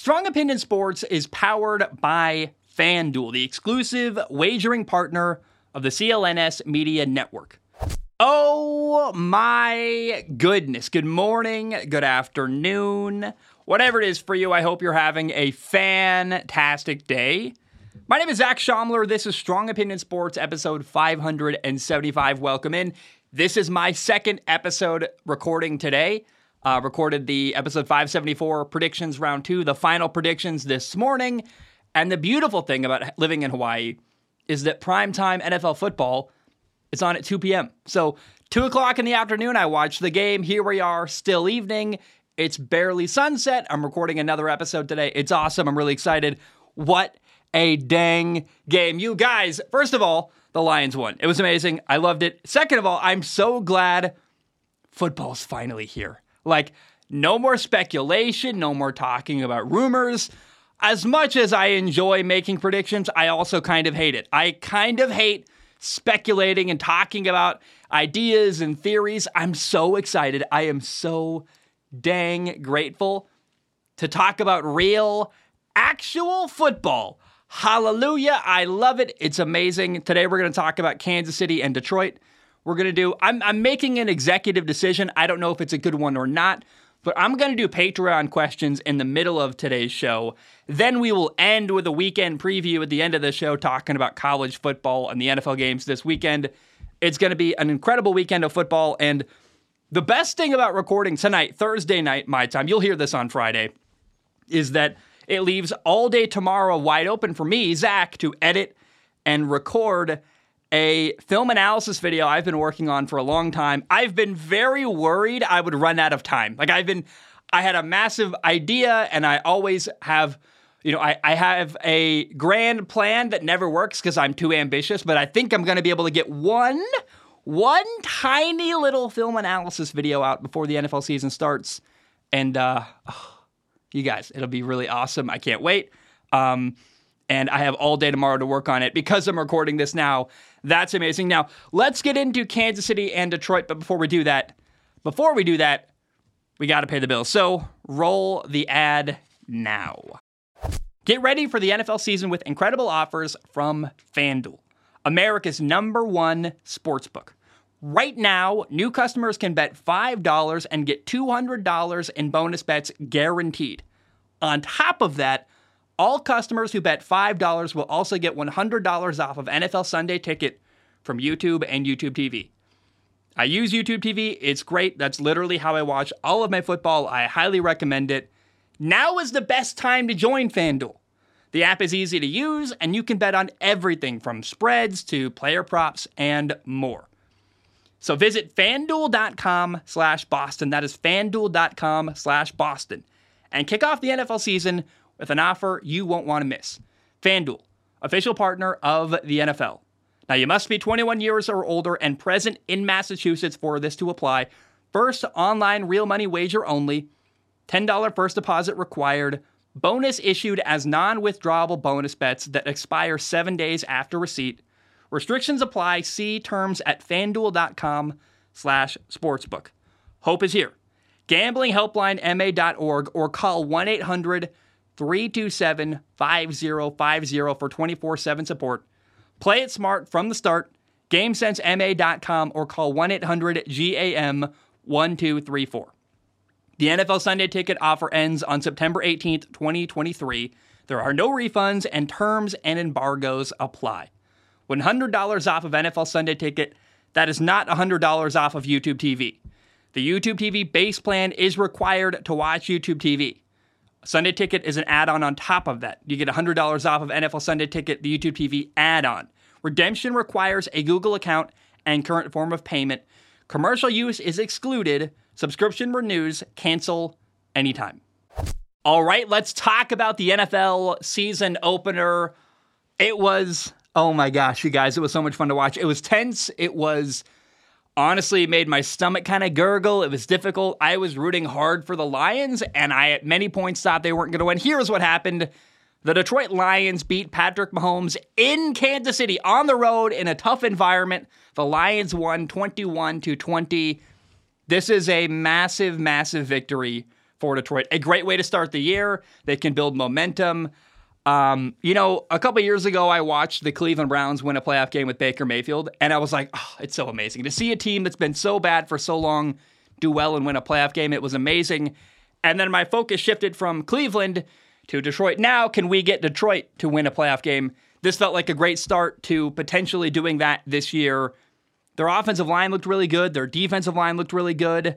Strong Opinion Sports is powered by FanDuel, the exclusive wagering partner of the CLNS Media Network. Oh my goodness. Good morning, good afternoon, whatever it is for you. I hope you're having a fantastic day. My name is Zac Shomler. This is Strong Opinion Sports, episode 575. Welcome in. This is my second episode recording today. Uh, recorded the episode 574 predictions round two, the final predictions this morning. And the beautiful thing about living in Hawaii is that primetime NFL football is on at 2 p.m. So, 2 o'clock in the afternoon, I watch the game. Here we are, still evening. It's barely sunset. I'm recording another episode today. It's awesome. I'm really excited. What a dang game. You guys, first of all, the Lions won. It was amazing. I loved it. Second of all, I'm so glad football's finally here. Like, no more speculation, no more talking about rumors. As much as I enjoy making predictions, I also kind of hate it. I kind of hate speculating and talking about ideas and theories. I'm so excited. I am so dang grateful to talk about real, actual football. Hallelujah. I love it. It's amazing. Today we're going to talk about Kansas City and Detroit. We're going to do, I'm, I'm making an executive decision. I don't know if it's a good one or not, but I'm going to do Patreon questions in the middle of today's show. Then we will end with a weekend preview at the end of the show talking about college football and the NFL games this weekend. It's going to be an incredible weekend of football. And the best thing about recording tonight, Thursday night, my time, you'll hear this on Friday, is that it leaves all day tomorrow wide open for me, Zac, to edit and record a film analysis video I've been working on for a long time. I've been very worried I would run out of time. Like I've been I had a massive idea and I always have you know, I, I have a grand plan that never works because I'm too ambitious, but I think I'm gonna be able to get one one tiny little film analysis video out before the NFL season starts. And uh oh, you guys, it'll be really awesome. I can't wait. Um, and I have all day tomorrow to work on it because I'm recording this now. That's amazing. Now, let's get into Kansas City and Detroit. But before we do that, before we do that, we got to pay the bills. So roll the ad now. Get ready for the NFL season with incredible offers from FanDuel, America's number one sportsbook. Right now, new customers can bet $5 and get $200 in bonus bets guaranteed. On top of that, all customers who bet $5 will also get $100 off of NFL Sunday Ticket from YouTube and YouTube TV. I use YouTube TV, it's great. That's literally how I watch all of my football. I highly recommend it. Now is the best time to join FanDuel. The app is easy to use, and you can bet on everything from spreads to player props and more. So visit fanduel.com slash Boston. That is fanduel.com slash Boston. And kick off the NFL season with an offer you won't want to miss. FanDuel, official partner of the NFL. Now, you must be 21 years or older and present in Massachusetts for this to apply. First online real money wager only. $10 first deposit required. Bonus issued as non withdrawable bonus bets that expire seven days after receipt. Restrictions apply. See terms at fanduel.com slash sportsbook. Hope is here. GamblingHelplineMA.org or call 1 800 327 5050 for 24 7 support. Play it smart from the start. GameSenseMA.com or call 1 800 GAM 1234. The NFL Sunday ticket offer ends on September 18th, 2023. There are no refunds and terms and embargoes apply. $100 off of NFL Sunday ticket, that is not $100 off of YouTube TV. The YouTube TV base plan is required to watch YouTube TV. Sunday Ticket is an add on top of that. You get $100 off of NFL Sunday Ticket, the YouTube TV add on. Redemption requires a Google account and current form of payment. Commercial use is excluded. Subscription renews. Cancel anytime. All right, let's talk about the NFL season opener. It was, oh my gosh, you guys, it was so much fun to watch. It was tense. It was honestly made my stomach kind of gurgle. It was difficult. I was rooting hard for the Lions, and I at many points thought they weren't going to win. Here's what happened. The Detroit Lions beat Patrick Mahomes in Kansas City on the road in a tough environment. The Lions won 21 to 20. This is a massive, massive victory for Detroit. A great way to start the year. They can build momentum. Um, you know, a couple years ago, I watched the Cleveland Browns win a playoff game with Baker Mayfield, and I was like, oh, it's so amazing to see a team that's been so bad for so long do well and win a playoff game. It was amazing. And then my focus shifted from Cleveland to Detroit. Now, can we get Detroit to win a playoff game? This felt like a great start to potentially doing that this year. Their offensive line looked really good, their defensive line looked really good.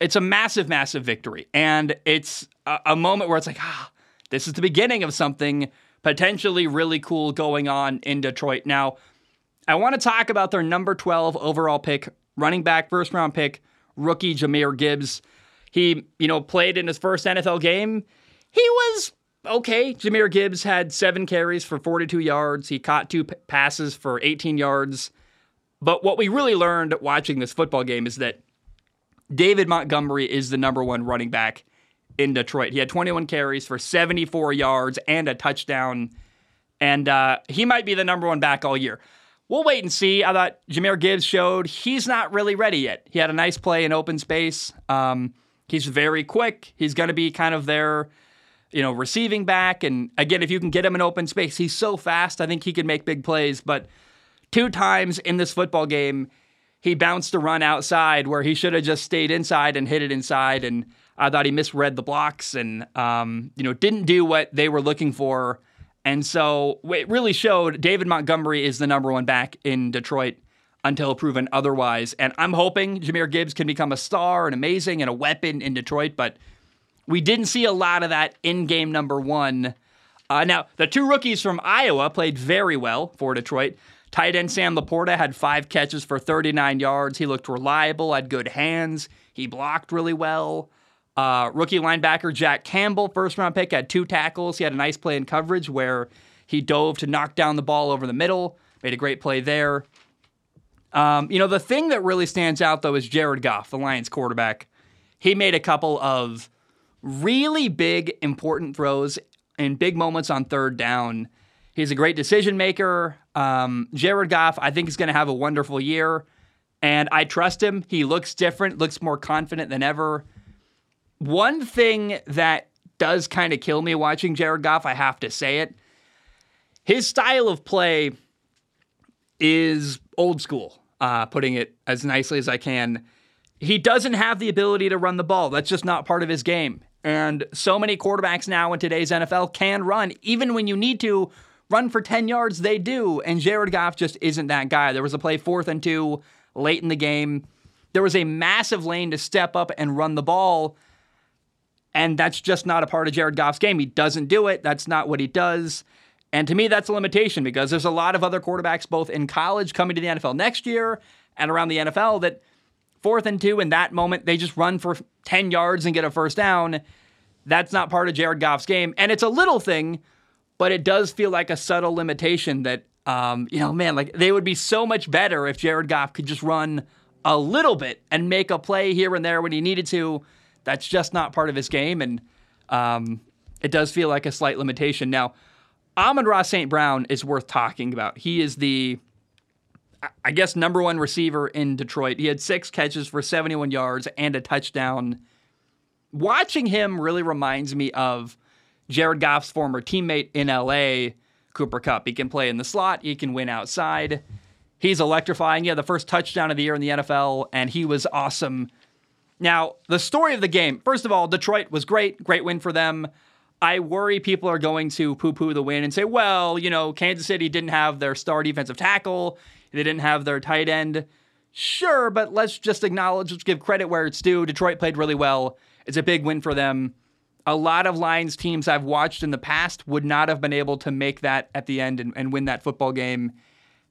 It's a massive, massive victory. And it's a, a moment where it's like, ah, this is the beginning of something potentially really cool going on in Detroit. Now, I want to talk about their number 12 overall pick, running back, first round pick, rookie Jahmyr Gibbs. He, you know, played in his first NFL game. He was okay. Jahmyr Gibbs had seven carries for 42 yards. He caught two p- passes for 18 yards. But what we really learned watching this football game is that David Montgomery is the number one running back in Detroit. He had 21 carries for 74 yards and a touchdown, and uh, he might be the number one back all year. We'll wait and see. I thought Jahmyr Gibbs showed he's not really ready yet. He had a nice play in open space. Um, he's very quick. He's going to be kind of their, you know, receiving back. And again, if you can get him in open space, he's so fast. I think he can make big plays. But two times in this football game, he bounced a run outside where he should have just stayed inside and hit it inside. And I thought he misread the blocks and um, you know didn't do what they were looking for. And so it really showed David Montgomery is the number one back in Detroit until proven otherwise. And I'm hoping Jahmyr Gibbs can become a star and amazing and a weapon in Detroit, but we didn't see a lot of that in game number one. Uh, now, the two rookies from Iowa played very well for Detroit. Tight end Sam LaPorta had five catches for 39 yards. He looked reliable, had good hands. He blocked really well. Uh, rookie linebacker Jack Campbell, first round pick, had two tackles. He had a nice play in coverage where he dove to knock down the ball over the middle, made a great play there. Um, you know, the thing that really stands out, though, is Jared Goff, the Lions quarterback. He made a couple of really big, important throws in big moments on third down. He's a great decision maker. Um, Jared Goff, I think, is going to have a wonderful year, and I trust him. He looks different, looks more confident than ever. One thing that does kind of kill me watching Jared Goff, I have to say it. His style of play is old school, uh, putting it as nicely as I can. He doesn't have the ability to run the ball. That's just not part of his game. And so many quarterbacks now in today's NFL can run. Even when you need to run for 10 yards, they do. And Jared Goff just isn't that guy. There was a play fourth and two late in the game. There was a massive lane to step up and run the ball. And that's just not a part of Jared Goff's game. He doesn't do it. That's not what he does. And to me, that's a limitation because there's a lot of other quarterbacks, both in college coming to the NFL next year and around the NFL, that fourth and two in that moment, they just run for 10 yards and get a first down. That's not part of Jared Goff's game. And it's a little thing, but it does feel like a subtle limitation that, um, you know, man, like they would be so much better if Jared Goff could just run a little bit and make a play here and there when he needed to that's just not part of his game, and um, it does feel like a slight limitation. Now, Amon-Ra St. Brown is worth talking about. He is the, I guess, number one receiver in Detroit. He had six catches for 71 yards and a touchdown. Watching him really reminds me of Jared Goff's former teammate in LA, Cooper Kupp. He can play in the slot, he can win outside. He's electrifying. Yeah, the first touchdown of the year in the NFL, and he was awesome now, the story of the game first of all, Detroit was great, great win for them. I worry people are going to poo poo the win and say, well, you know, Kansas City didn't have their star defensive tackle, they didn't have their tight end. Sure, but let's just acknowledge, let's give credit where it's due. Detroit played really well. It's a big win for them. A lot of Lions teams I've watched in the past would not have been able to make that at the end and, and win that football game.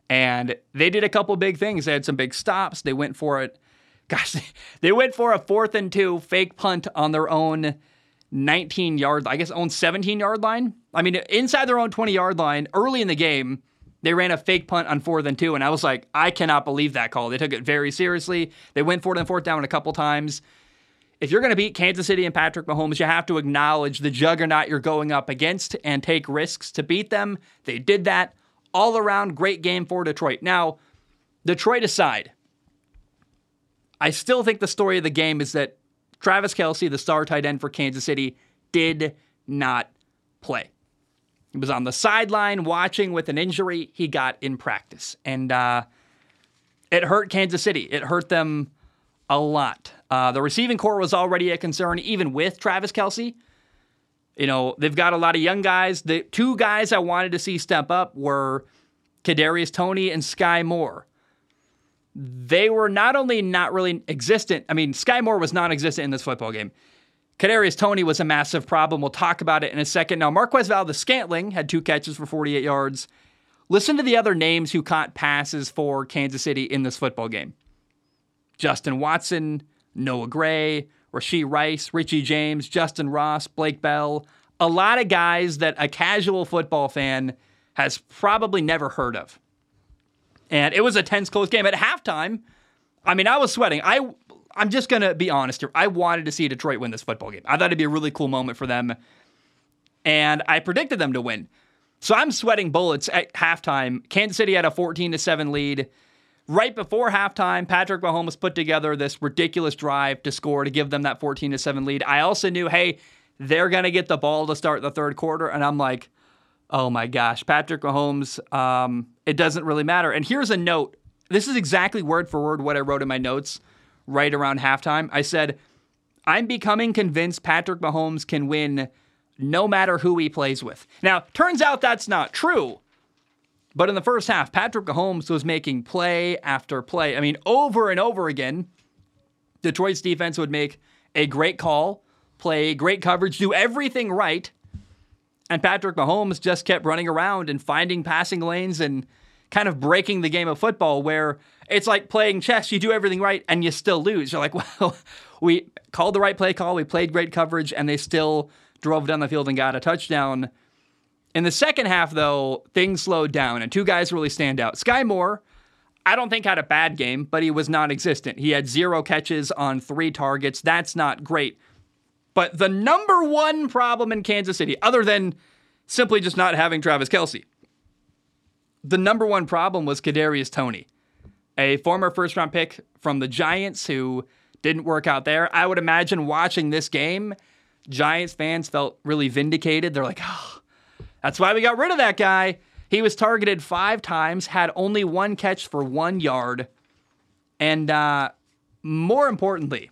And they did a couple big things. They had some big stops. They went for it Gosh, they went for a fourth and two fake punt on their own 19 yard, I guess, own 17 yard line. I mean, inside their own 20 yard line early in the game, they ran a fake punt on fourth and two. And I was like, I cannot believe that call. They took it very seriously. They went for it and fourth down a couple times. If you're going to beat Kansas City and Patrick Mahomes, you have to acknowledge the juggernaut you're going up against and take risks to beat them. They did that. All around, great game for Detroit. Now, Detroit aside, I still think the story of the game is that Travis Kelce, the star tight end for Kansas City, did not play. He was on the sideline watching with an injury he got in practice. And uh, it hurt Kansas City. It hurt them a lot. Uh, the receiving corps was already a concern, even with Travis Kelce. You know, they've got a lot of young guys. The two guys I wanted to see step up were Kadarius Toney and Sky Moore. They were not only not really existent. I mean, Sky Moore was non-existent in this football game. Kadarius Toney was a massive problem. We'll talk about it in a second. Now, Marquez Valdes-Scantling had two catches for 48 yards. Listen to the other names who caught passes for Kansas City in this football game. Justin Watson, Noah Gray, Rashee Rice, Richie James, Justyn Ross, Blake Bell. A lot of guys that a casual football fan has probably never heard of. And it was a tense, close game. At halftime, I mean, I was sweating. I, I'm just to be honest here. I wanted to see Detroit win this football game. I thought it'd be a really cool moment for them. And I predicted them to win. So I'm sweating bullets at halftime. Kansas City had a 14 to 7 lead. Right before halftime, Patrick Mahomes put together this ridiculous drive to score to give them that 14 to 7 lead. I also knew, hey, they're to get the ball to start the third quarter. And I'm like, oh my gosh, Patrick Mahomes, um, it doesn't really matter. And here's a note this is exactly word for word what I wrote in my notes right around halftime. I said, I'm becoming convinced Patrick Mahomes can win no matter who he plays with. Now, turns out that's not true. But in the first half, Patrick Mahomes was making play after play. I mean, over and over again, Detroit's defense would make a great call, play great coverage, do everything right. And Patrick Mahomes just kept running around and finding passing lanes and kind of breaking the game of football where it's like playing chess. You do everything right and you still lose. You're like, well, we called the right play call, we played great coverage, and they still drove down the field and got a touchdown. In the second half, though, things slowed down, and two guys really stand out. Sky Moore, I don't think had a bad game, but he was non existent. He had zero catches on three targets. That's not great. But the number one problem in Kansas City, other than simply just not having Travis Kelce, the number one problem was Kadarius Toney, a former first round pick from the Giants who didn't work out there. I would imagine watching this game, Giants fans felt really vindicated. They're like, oh, that's why we got rid of that guy. He was targeted five times, had only one catch for one yard, and uh, more importantly,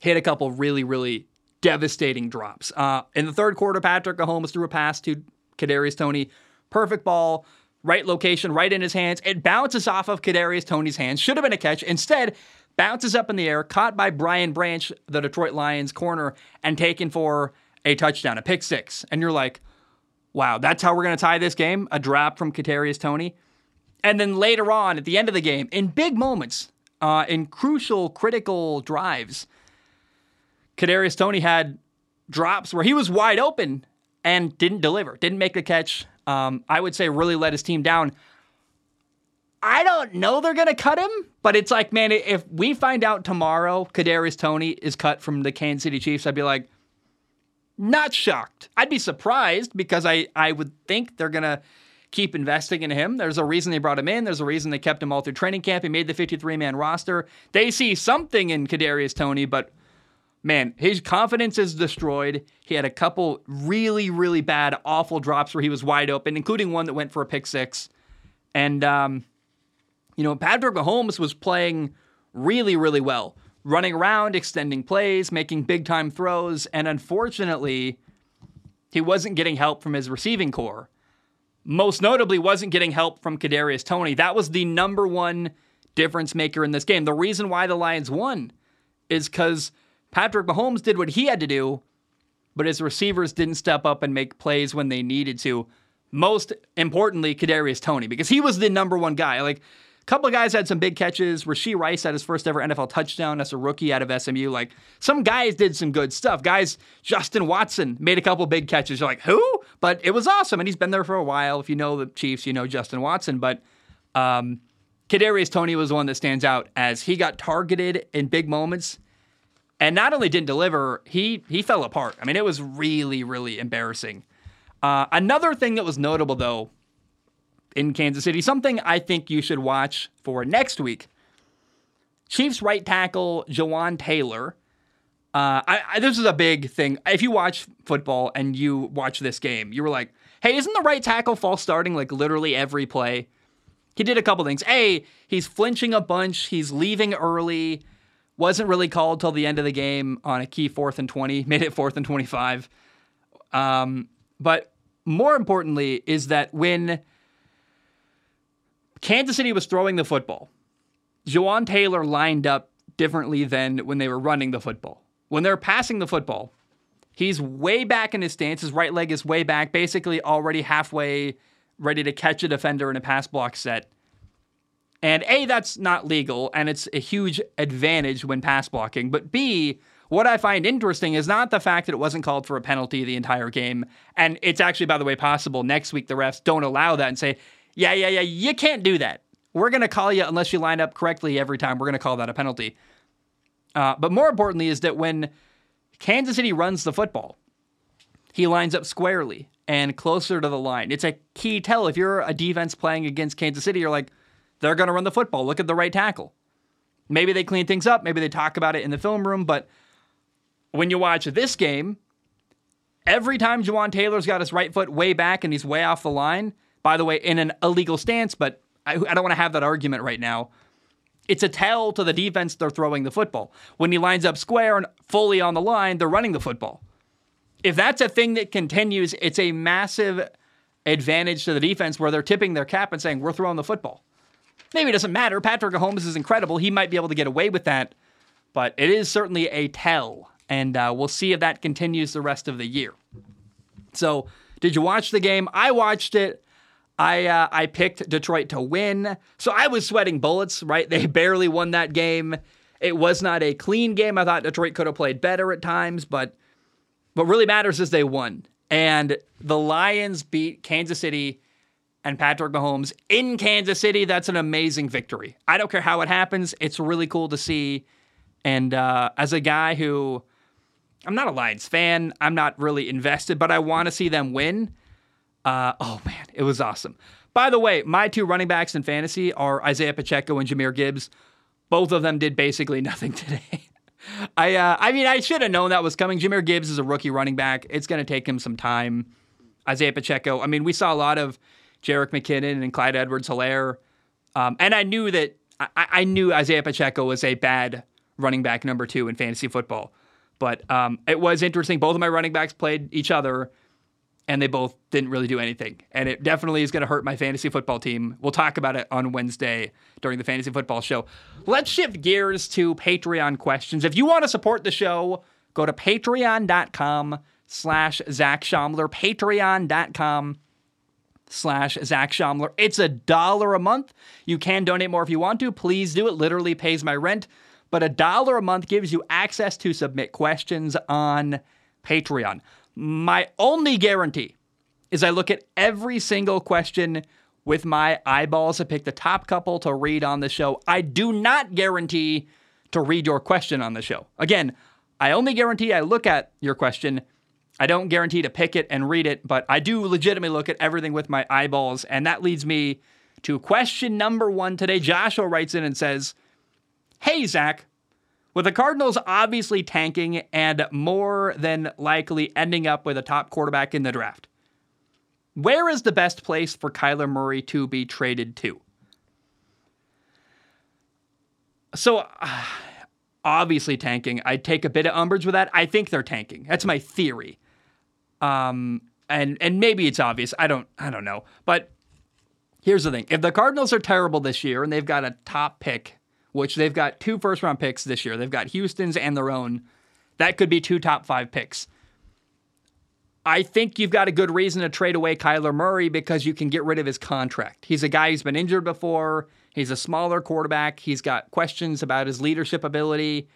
hit a couple really, really devastating drops. Uh, in the third quarter, Patrick Mahomes threw a pass to Kadarius Toney, Perfect ball, right location, right in his hands. It bounces off of Kadarius Toney's hands. Should have been a catch. Instead, bounces up in the air, caught by Brian Branch, the Detroit Lions corner, and taken for a touchdown, a pick six. And you're like, wow, that's how we're going to tie this game. A drop from Kadarius Toney. And then later on, at the end of the game, in big moments, uh, in crucial, critical drives, Kadarius Toney had drops where he was wide open and didn't deliver, didn't make the catch. Um, I would say really let his team down. I don't know they're to cut him, but it's like, man, if we find out tomorrow Kadarius Toney is cut from the Kansas City Chiefs, I'd be like, not shocked. I'd be surprised because I, I would think they're to keep investing in him. There's a reason they brought him in. There's a reason they kept him all through training camp. He made the 53 man roster. They see something in Kadarius Toney, but man, his confidence is destroyed. He had a couple really, really bad, awful drops where he was wide open, including one that went for a pick six. And, um, you know, Patrick Mahomes was playing really, really well running around, extending plays, making big time throws, and unfortunately, he wasn't getting help from his receiving corps. Most notably, wasn't getting help from Kadarius Toney. That was the number one difference maker in this game. The reason why the Lions won is because Patrick Mahomes did what he had to do, but his receivers didn't step up and make plays when they needed to. Most importantly, Kadarius Toney, because he was the number one guy. Like a couple of guys had some big catches. Rashee Rice had his first ever NFL touchdown as a rookie out of SMU. Like some guys did some good stuff. Guys, Justin Watson made a couple big catches. You're like, who? But it was awesome, and he's been there for a while. If you know the Chiefs, you know Justin Watson. But um, Kadarius Toney was the one that stands out as he got targeted in big moments, and not only didn't deliver, he he fell apart. I mean, it was really really embarrassing. Uh, another thing that was notable though in Kansas City. Something I think you should watch for next week. Chiefs right tackle Jawaan Taylor Uh, I, I, this is a big thing. If you watch football and you watch this game, you were like, hey, isn't the right tackle false starting like literally every play? He did a couple things. A, he's flinching a bunch. He's leaving early. Wasn't really called till the end of the game on a key fourth and 20. Made it fourth and 25. Um, but more importantly is that when Kansas City was throwing the football, Jawaan Taylor lined up differently than when they were running the football. When they're passing the football, he's way back in his stance. His right leg is way back, basically already halfway ready to catch a defender in a pass block set. And A, that's not legal, and it's a huge advantage when pass blocking. But B, what I find interesting is not the fact that it wasn't called for a penalty the entire game. And it's actually, by the way, possible next week the refs don't allow that and say, yeah, yeah, yeah, you can't do that. We're going to call you unless you line up correctly every time. We're going to call that a penalty. Uh, but more importantly, is that when Kansas City runs the football, he lines up squarely and closer to the line. It's a key tell. If you're a defense playing against Kansas City, you're like, they're going to run the football. Look at the right tackle. Maybe they clean things up. Maybe they talk about it in the film room. But when you watch this game, every time Jawaan Taylor's got his right foot way back and he's way off the line, by the way, in an illegal stance, but I, I don't want to have that argument right now. It's a tell to the defense they're throwing the football. When he lines up square and fully on the line, they're running the football. If that's a thing that continues, it's a massive advantage to the defense where they're tipping their cap and saying, we're throwing the football. Maybe it doesn't matter. Patrick Mahomes is incredible. He might be able to get away with that, but it is certainly a tell, and uh, we'll see if that continues the rest of the year. So, did you watch the game? I watched it. I uh, I picked Detroit to win, so I was sweating bullets. Right, they barely won that game. It was not a clean game. I thought Detroit could have played better at times, but what really matters is they won. And the Lions beat Kansas City and Patrick Mahomes in Kansas City, that's an amazing victory. I don't care how it happens. It's really cool to see. And uh, as a guy who, I'm not a Lions fan, I'm not really invested, but I want to see them win. Uh, oh man, it was awesome. By the way, my two running backs in fantasy are Isaiah Pacheco and Jahmyr Gibbs. Both of them did basically nothing today. I uh, I mean, I should have known that was coming. Jahmyr Gibbs is a rookie running back. It's going to take him some time. Isaiah Pacheco. I mean, we saw a lot of Jerick McKinnon and Clyde Edwards-Helaire. Um, and I knew that I, I, knew Isaiah Pacheco was a bad running back number two in fantasy football. But um, it was interesting. Both of my running backs played each other, and they both didn't really do anything. And it definitely is going to hurt my fantasy football team. We'll talk about it on Wednesday during the fantasy football show. Let's shift gears to Patreon questions. If you want to support the show, go to patreon.com slash Zac Shomler, patreon.com slash Zac Shomler. It's a dollar a month. You can donate more if you want to. Please do. It literally pays my rent. But a dollar a month gives you access to submit questions on Patreon. My only guarantee is I look at every single question with my eyeballs. to pick the top couple to read on the show. I do not guarantee to read your question on the show. Again, I only guarantee I look at your question I don't guarantee to pick it and read it, but I do legitimately look at everything with my eyeballs. And that leads me to question number one today. Joshua writes in and says, Hey, Zac, with the Cardinals obviously tanking and more than likely ending up with a top quarterback in the draft, where is the best place for Kyler Murray to be traded to? So, uh, obviously tanking. I take a bit of umbrage with that. I think they're tanking. That's my theory. Um, and and maybe it's obvious. I don't I don't know. But here's the thing: if the Cardinals are terrible this year and they've got a top pick, which they've got two first round picks this year, they've got Houston's and their own. That could be two top five picks. I think you've got a good reason to trade away Kyler Murray because you can get rid of his contract. He's a guy who's been injured before. He's a smaller quarterback. He's got questions about his leadership ability.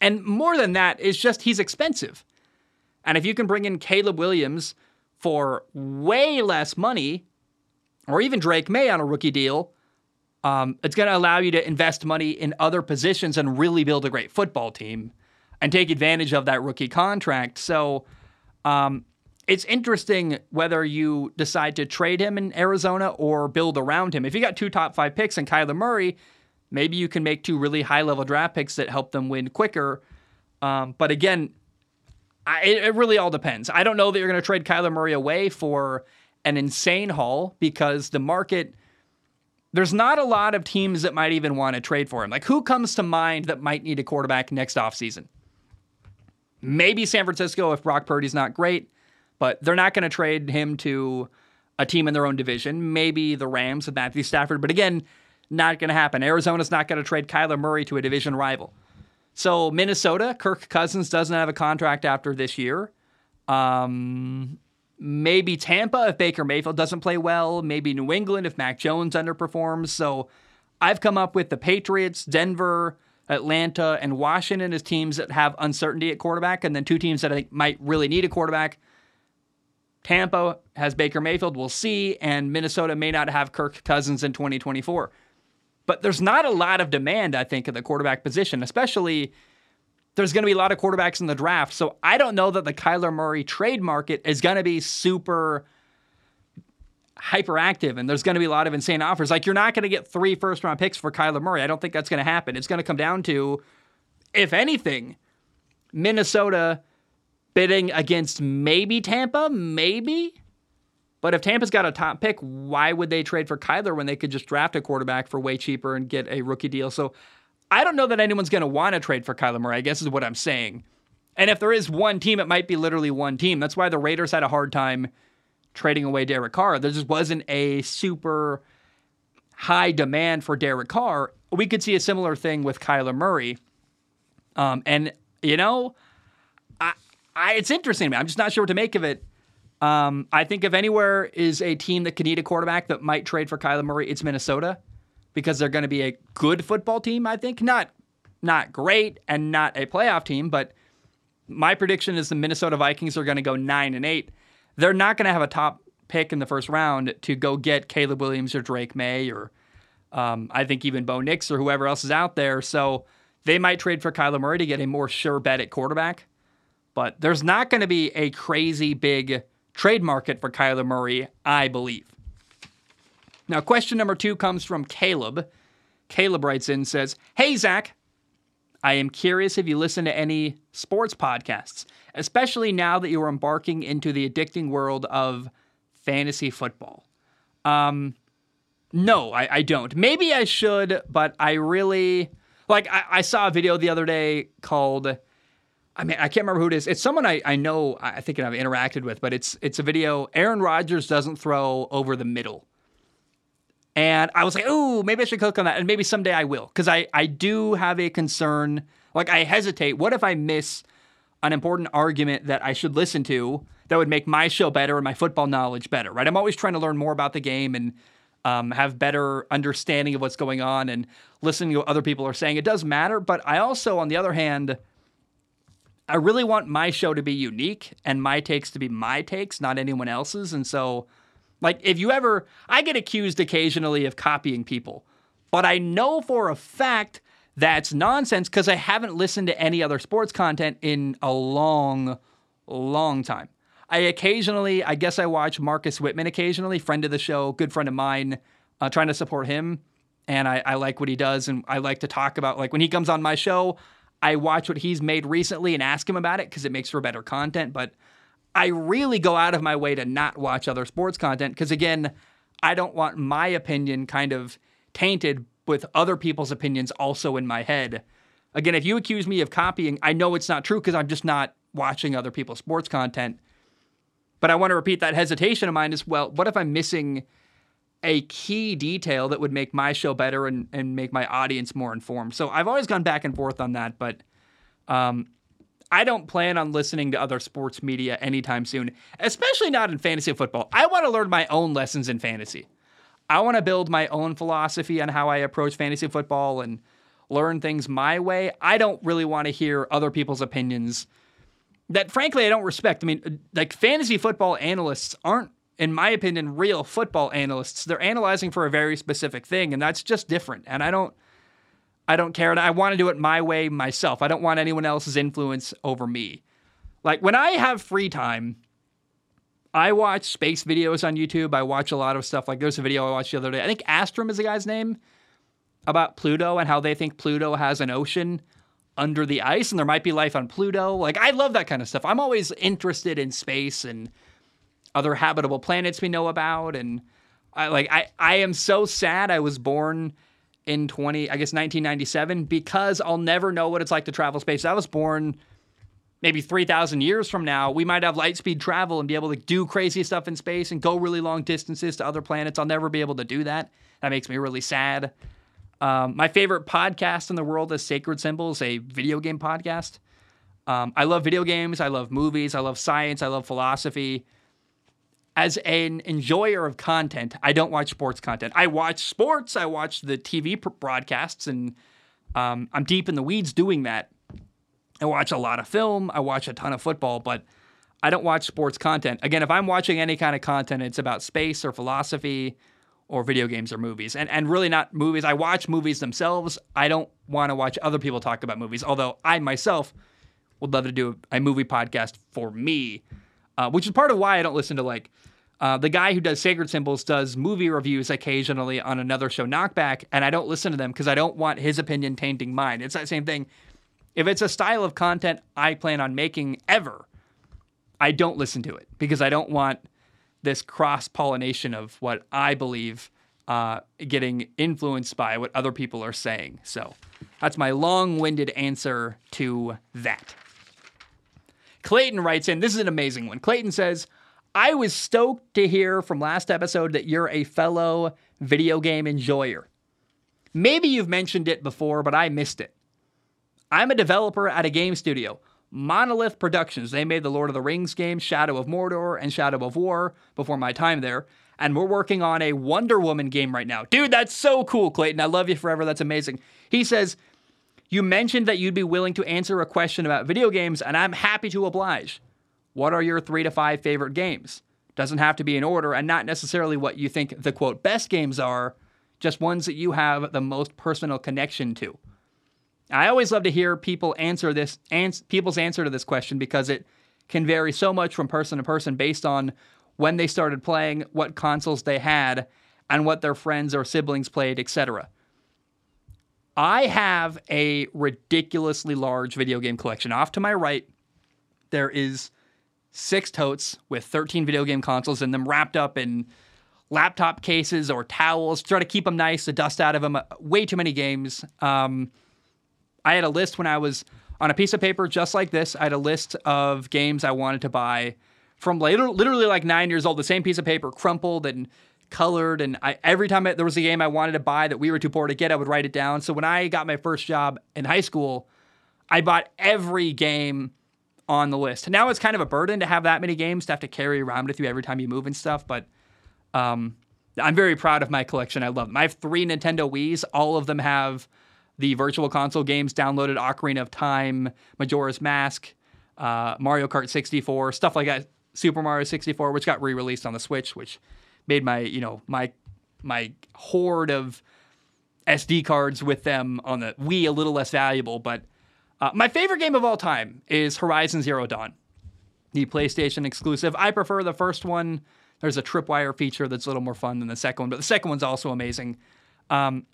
And more than that, it's just he's expensive. And if you can bring in Caleb Williams for way less money, or even Drake Maye on a rookie deal, um, it's going to allow you to invest money in other positions and really build a great football team and take advantage of that rookie contract. So um, it's interesting whether you decide to trade him in Arizona or build around him. If you got two top five picks and Kyler Murray, maybe you can make two really high level draft picks that help them win quicker Um, but again, I, it really all depends. I don't know that you're going to trade Kyler Murray away for an insane haul because the market there's not a lot of teams that might even want to trade for him. Like who comes to mind that might need a quarterback next offseason? Maybe San Francisco if Brock Purdy's not great, but they're not going to trade him to a team in their own division. Maybe the Rams with Matthew Stafford, but again, not going to happen. Arizona's not going to trade Kyler Murray to a division rival. So Minnesota, Kirk Cousins doesn't have a contract after this year. Um, maybe Tampa if Baker Mayfield doesn't play well, maybe New England if Mac Jones underperforms. So I've come up with the Patriots, Denver, Atlanta, and Washington as teams that have uncertainty at quarterback, and then two teams that I think might really need a quarterback. Tampa has Baker Mayfield, we'll see, and Minnesota may not have Kirk Cousins in 2024. But there's not a lot of demand, I think, at the quarterback position, especially there's going to be a lot of quarterbacks in the draft. So I don't know that the Kyler Murray trade market is going to be super hyperactive and there's going to be a lot of insane offers. Like you're not going to get three first round picks for Kyler Murray. I don't think that's going to happen. It's going to come down to, if anything, Minnesota bidding against maybe Tampa, maybe. But if Tampa's got a top pick, why would they trade for Kyler when they could just draft a quarterback for way cheaper and get a rookie deal? So I don't know that anyone's going to want to trade for Kyler Murray, I guess is what I'm saying. And if there is one team, it might be literally one team. That's why the Raiders had a hard time trading away Derek Carr. There just wasn't a super high demand for Derek Carr. We could see a similar thing with Kyler Murray. Um, and, you know, I, I, it's interesting to me. I'm just not sure what to make of it. Um, I think if anywhere is a team that could need a quarterback that might trade for Kyler Murray, it's Minnesota because they're going to be a good football team, I think. Not not great and not a playoff team, but my prediction is the Minnesota Vikings are going to go 9 and 8. They're not going to have a top pick in the first round to go get Caleb Williams or Drake Maye or um, I think even Bo Nix or whoever else is out there. So they might trade for Kyler Murray to get a more sure bet at quarterback. But there's not going to be a crazy big trade market for Kyler Murray, I believe. Now, question number two comes from Caleb. Caleb writes in and says, Hey, Zac, I am curious if you listen to any sports podcasts, especially now that you are embarking into the addicting world of fantasy football. Um, no, I, I don't. Maybe I should, but I really like. I, I, saw a video the other day called. I mean, I can't remember who it is. It's someone I, I know. I think I've interacted with, but it's it's a video. Aaron Rodgers doesn't throw over the middle and I was like, oh, maybe I should click on that. And maybe someday I will. Because I, I do have a concern. Like, I hesitate. What if I miss an important argument that I should listen to that would make my show better and my football knowledge better, right? I'm always trying to learn more about the game and um, have better understanding of what's going on and listening to what other people are saying. It does matter. But I also, on the other hand, I really want my show to be unique and my takes to be my takes, not anyone else's. And so like, if you ever, I get accused occasionally of copying people, but I know for a fact that's nonsense because I haven't listened to any other sports content in a long, long time. I occasionally, I guess I watch Marcus Whitman occasionally, friend of the show, good friend of mine, uh, trying to support him. And I, I like what he does. And I like to talk about, like, when he comes on my show, I watch what he's made recently and ask him about it because it makes for better content. But I really go out of my way to not watch other sports content because, again, I don't want my opinion kind of tainted with other people's opinions also in my head. Again, if you accuse me of copying, I know it's not true because I'm just not watching other people's sports content. But I want to repeat that hesitation of mine as well. What if I'm missing a key detail that would make my show better and, and make my audience more informed? So I've always gone back and forth on that, but um, I don't plan on listening to other sports media anytime soon, especially not in fantasy football. I want to learn my own lessons in fantasy. I want to build my own philosophy on how I approach fantasy football and learn things my way. I don't really want to hear other people's opinions that, frankly, I don't respect. I mean, like fantasy football analysts aren't, in my opinion, real football analysts. They're analyzing for a very specific thing, and that's just different. And I don't. I don't care. I want to do it my way myself. I don't want anyone else's influence over me. Like when I have free time, I watch space videos on YouTube. I watch a lot of stuff. Like there's a video I watched the other day. I think Astrum is the guy's name about Pluto and how they think Pluto has an ocean under the ice and there might be life on Pluto. Like I love that kind of stuff. I'm always interested in space and other habitable planets we know about and I like I I am so sad I was born in 20 I guess 1997 because I'll never know what it's like to travel space. I was born maybe 3,000 years from now, we might have light speed travel and be able to do crazy stuff in space and go really long distances to other planets. I'll never be able to do that. That makes me really sad. Um, my favorite podcast in the world is Sacred Symbols, a video game podcast. Um, I love video games. I love movies. I love science. I love philosophy. As an enjoyer of content, I don't watch sports content. I watch sports. I watch the TV broadcasts, and um, I'm deep in the weeds doing that. I watch a lot of film, I watch a ton of football, but I don't watch sports content. Again, if I'm watching any kind of content, it's about space or philosophy or video games or movies. And and really not movies. I watch movies themselves. I don't want to watch other people talk about movies, although I myself would love to do a movie podcast for me, uh, which is part of why I don't listen to like uh, the guy who does Sacred Symbols does movie reviews occasionally on another show, Knockback, and I don't listen to them because I don't want his opinion tainting mine. It's that same thing. If it's a style of content I plan on making ever, I don't listen to it because I don't want this cross pollination of what I believe uh, getting influenced by what other people are saying. So that's my long winded answer to that. Clayton writes in, this is an amazing one. Clayton says, I was stoked to hear from last episode that you're a fellow video game enjoyer. Maybe you've mentioned it before, but I missed it. I'm a developer at a game studio, Monolith Productions. They made the Lord of the Rings games, Shadow of Mordor and Shadow of War, before my time there. And we're working on a Wonder Woman game right now. Dude, that's so cool, Clayton. I love you forever. That's amazing. He says, You mentioned that you'd be willing to answer a question about video games, and I'm happy to oblige. What are your three to five favorite games? Doesn't have to be in order, and not necessarily what you think the quote best games are, just ones that you have the most personal connection to. I always love to hear people answer this, ans- people's answer to this question because it can vary so much from person to person based on when they started playing, what consoles they had, and what their friends or siblings played, etc. I have a ridiculously large video game collection. Off to my right, there is six totes with 13 video game consoles in them wrapped up in laptop cases or towels. Try to keep them nice, the dust out of them. Way too many games. Um, I had a list when I was on a piece of paper just like this. I had a list of games I wanted to buy from later, literally like nine years old. The same piece of paper, crumpled and colored. And I, every time I, there was a game I wanted to buy that we were too poor to get, I would write it down. So when I got my first job in high school, I bought every game on the list. Now it's kind of a burden to have that many games to have to carry around with you every time you move and stuff. But um, I'm very proud of my collection. I love them. I have three Nintendo Wii's. All of them have the virtual console games downloaded Ocarina of Time, Majora's Mask, uh, Mario Kart 64, stuff like that. Super Mario 64, which got re-released on the Switch, which made my you know my my hoard of SD cards with them on the Wii a little less valuable. But uh, my favorite game of all time is Horizon Zero Dawn, the PlayStation exclusive. I prefer the first one. There's a tripwire feature that's a little more fun than the second one, but the second one's also amazing. Um,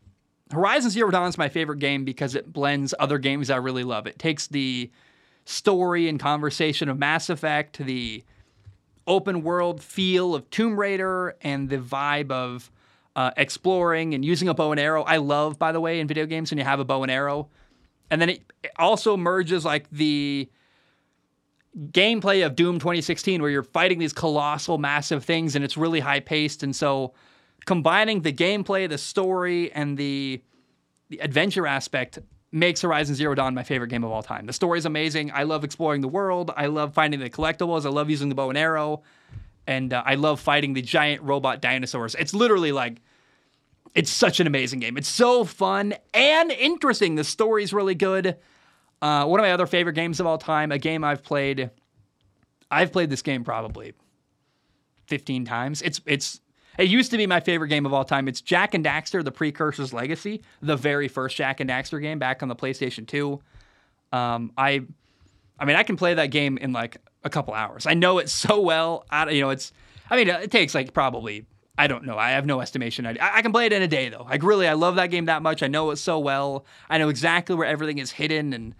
Horizon Zero Dawn is my favorite game because it blends other games I really love. It takes the story and conversation of Mass Effect, the open world feel of Tomb Raider, and the vibe of uh, exploring and using a bow and arrow. I love, by the way, in video games when you have a bow and arrow. And then it, it also merges like the gameplay of Doom 2016, where you're fighting these colossal, massive things, and it's really high paced. And so combining the gameplay, the story, and the the adventure aspect makes Horizon Zero Dawn my favorite game of all time. The story is amazing. I love exploring the world. I love finding the collectibles. I love using the bow and arrow, and uh, I love fighting the giant robot dinosaurs. It's literally like it's such an amazing game. It's so fun and interesting. The story's really good. Uh, one of my other favorite games of all time, a game I've played. I've played this game probably 15 times. It's it's it used to be my favorite game of all time. It's Jak and Daxter: The Precursor's Legacy, the very first Jak and Daxter game back on the PlayStation 2. Um, I, I mean, I can play that game in like a couple hours. I know it so well. I, you know, it's. I mean, it takes like probably. I don't know. I have no estimation. I, I can play it in a day though. Like really, I love that game that much. I know it so well. I know exactly where everything is hidden, and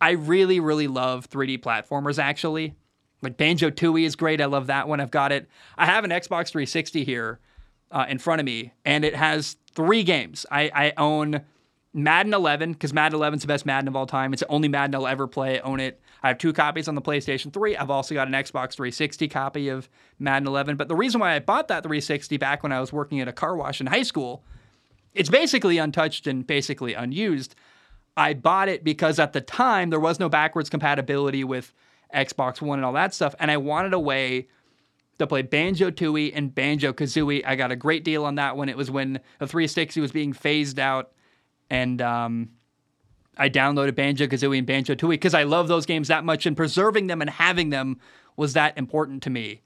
I really, really love 3D platformers actually. Like Banjo Tooie is great. I love that one. I've got it. I have an Xbox 360 here uh, in front of me, and it has three games. I, I own Madden 11 because Madden 11 is the best Madden of all time. It's the only Madden I'll ever play. I own it. I have two copies on the PlayStation 3. I've also got an Xbox 360 copy of Madden 11. But the reason why I bought that 360 back when I was working at a car wash in high school, it's basically untouched and basically unused. I bought it because at the time there was no backwards compatibility with Xbox One and all that stuff, and I wanted a way to play Banjo Tooie and Banjo Kazooie. I got a great deal on that one. It was when the 360 was being phased out and um, I downloaded Banjo Kazooie and Banjo Tooie because I love those games that much, and preserving them and having them was that important to me.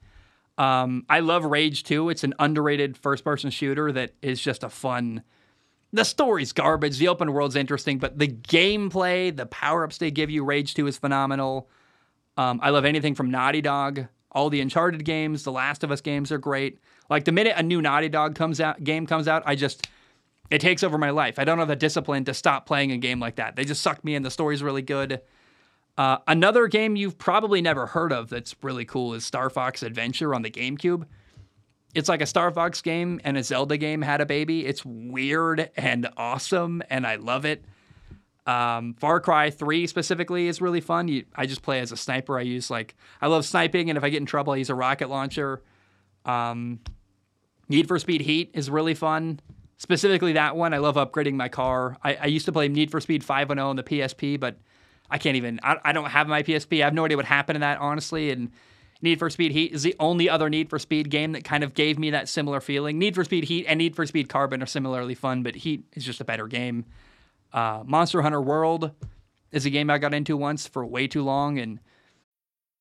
Um, I love Rage 2. It's an underrated first person shooter that is just a fun. The story's garbage. The open world's interesting, but the gameplay, the power ups they give you, Rage 2 is phenomenal. Um, I love anything from Naughty Dog. All the Uncharted games, the Last of Us games are great. Like the minute a new Naughty Dog comes out, game comes out, I just it takes over my life. I don't have the discipline to stop playing a game like that. They just suck me in. The story's really good. Uh, another game you've probably never heard of that's really cool is Star Fox Adventure on the GameCube. It's like a Star Fox game and a Zelda game had a baby. It's weird and awesome, and I love it. Um, Far Cry 3 specifically is really fun. You, I just play as a sniper. I use like, I love sniping, and if I get in trouble, I use a rocket launcher. Um, Need for Speed Heat is really fun. Specifically, that one, I love upgrading my car. I, I used to play Need for Speed 5 on the PSP, but I can't even, I, I don't have my PSP. I have no idea what happened in that, honestly. And Need for Speed Heat is the only other Need for Speed game that kind of gave me that similar feeling. Need for Speed Heat and Need for Speed Carbon are similarly fun, but Heat is just a better game. Uh, Monster Hunter World is a game I got into once for way too long, and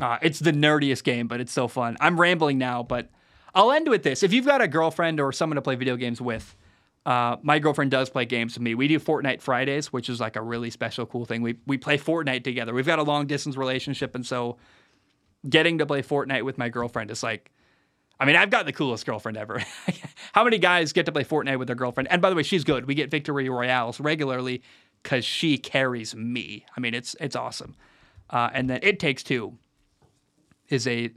Uh, it's the nerdiest game, but it's so fun. I'm rambling now, but I'll end with this. If you've got a girlfriend or someone to play video games with, uh, my girlfriend does play games with me. We do Fortnite Fridays, which is like a really special, cool thing. We we play Fortnite together. We've got a long distance relationship, and so getting to play Fortnite with my girlfriend is like, I mean, I've got the coolest girlfriend ever. How many guys get to play Fortnite with their girlfriend? And by the way, she's good. We get victory royales regularly because she carries me. I mean, it's it's awesome. Uh, and then it takes two is a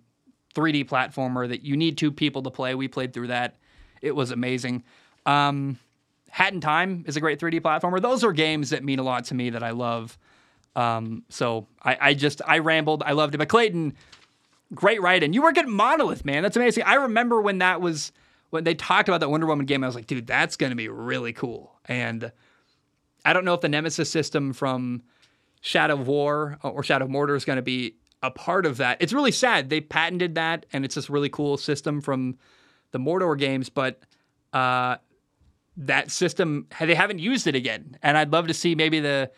3D platformer that you need two people to play. We played through that. It was amazing. Um, Hat in Time is a great 3D platformer. Those are games that mean a lot to me that I love. Um, so I, I, just I rambled. I loved it. But Clayton, great writing. You work at Monolith, man. That's amazing. I remember when that was when they talked about that Wonder Woman game. I was like, dude, that's going to be really cool. And I don't know if the Nemesis system from Shadow of War or Shadow of Mordor is going to be a part of that. It's really sad. They patented that, and it's this really cool system from the Mordor games, but uh, that system they haven't used it again. And I'd love to see maybe the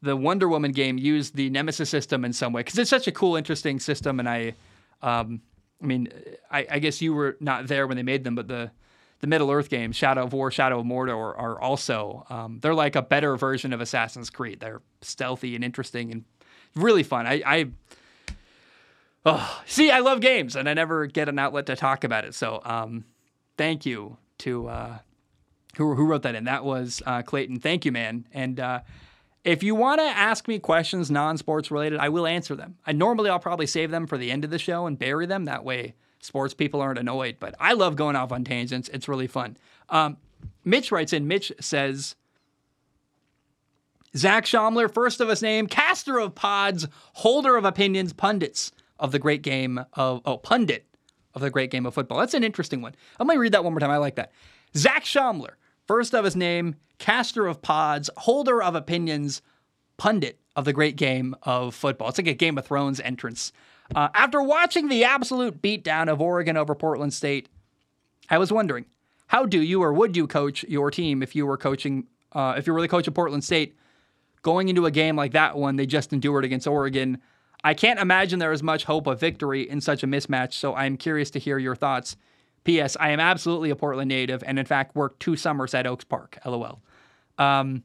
the Wonder Woman game use the Nemesis system in some way because it's such a cool, interesting system. And I, um, I mean, I, I, guess you were not there when they made them, but the the Middle Earth games, Shadow of War, Shadow of Mordor, are also um, they're like a better version of Assassin's Creed. They're stealthy and interesting and really fun. I, I Oh, see, I love games, and I never get an outlet to talk about it. So, um, thank you to uh, who who wrote that in. That was uh, Clayton. Thank you, man. And uh, if you want to ask me questions non-sports related, I will answer them. I normally I'll probably save them for the end of the show and bury them. That way, sports people aren't annoyed. But I love going off on tangents. It's really fun. Um, Mitch writes in. Mitch says. Zac Shomler, first of his name, caster of pods, holder of opinions, pundits of the great game of, oh, pundit of the great game of football. That's an interesting one. Going to read that one more time. I like that. Zac Shomler, first of his name, caster of pods, holder of opinions, pundit of the great game of football. It's like a Game of Thrones entrance. Uh, after watching the absolute beatdown of Oregon over Portland State, I was wondering, how do you or would you coach your team if you were coaching, uh, if you were the coach of Portland State going into a game like that one they just endured against Oregon, I can't imagine there is much hope of victory in such a mismatch. So I'm curious to hear your thoughts. P.S. I am absolutely a Portland native, and in fact worked two summers at Oaks Park. LOL. Um,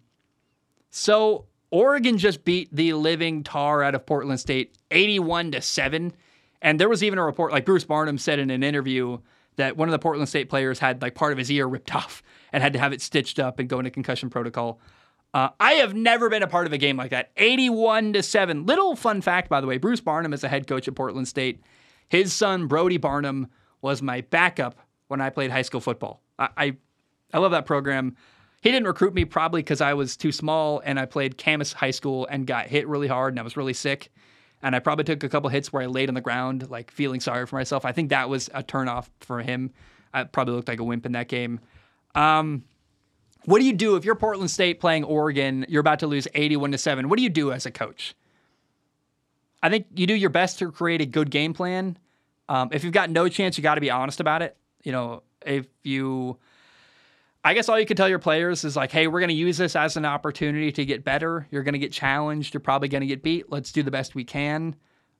so Oregon just beat the living tar out of Portland State 81 to 7. And there was even a report, like Bruce Barnum said in an interview, that one of the Portland State players had like part of his ear ripped off and had to have it stitched up and go into concussion protocol. Uh, I have never been a part of a game like that. 81 to 7. Little fun fact, by the way Bruce Barnum is a head coach at Portland State. His son, Brody Barnum, was my backup when I played high school football. I, I, I love that program. He didn't recruit me probably because I was too small and I played Camas High School and got hit really hard and I was really sick. And I probably took a couple hits where I laid on the ground, like feeling sorry for myself. I think that was a turnoff for him. I probably looked like a wimp in that game. Um, what do you do if you're Portland State playing Oregon? You're about to lose 81 to 7. What do you do as a coach? I think you do your best to create a good game plan. Um, if you've got no chance, you got to be honest about it. You know, if you I guess all you can tell your players is like, hey, we're going to use this as an opportunity to get better. You're going to get challenged. You're probably going to get beat. Let's do the best we can.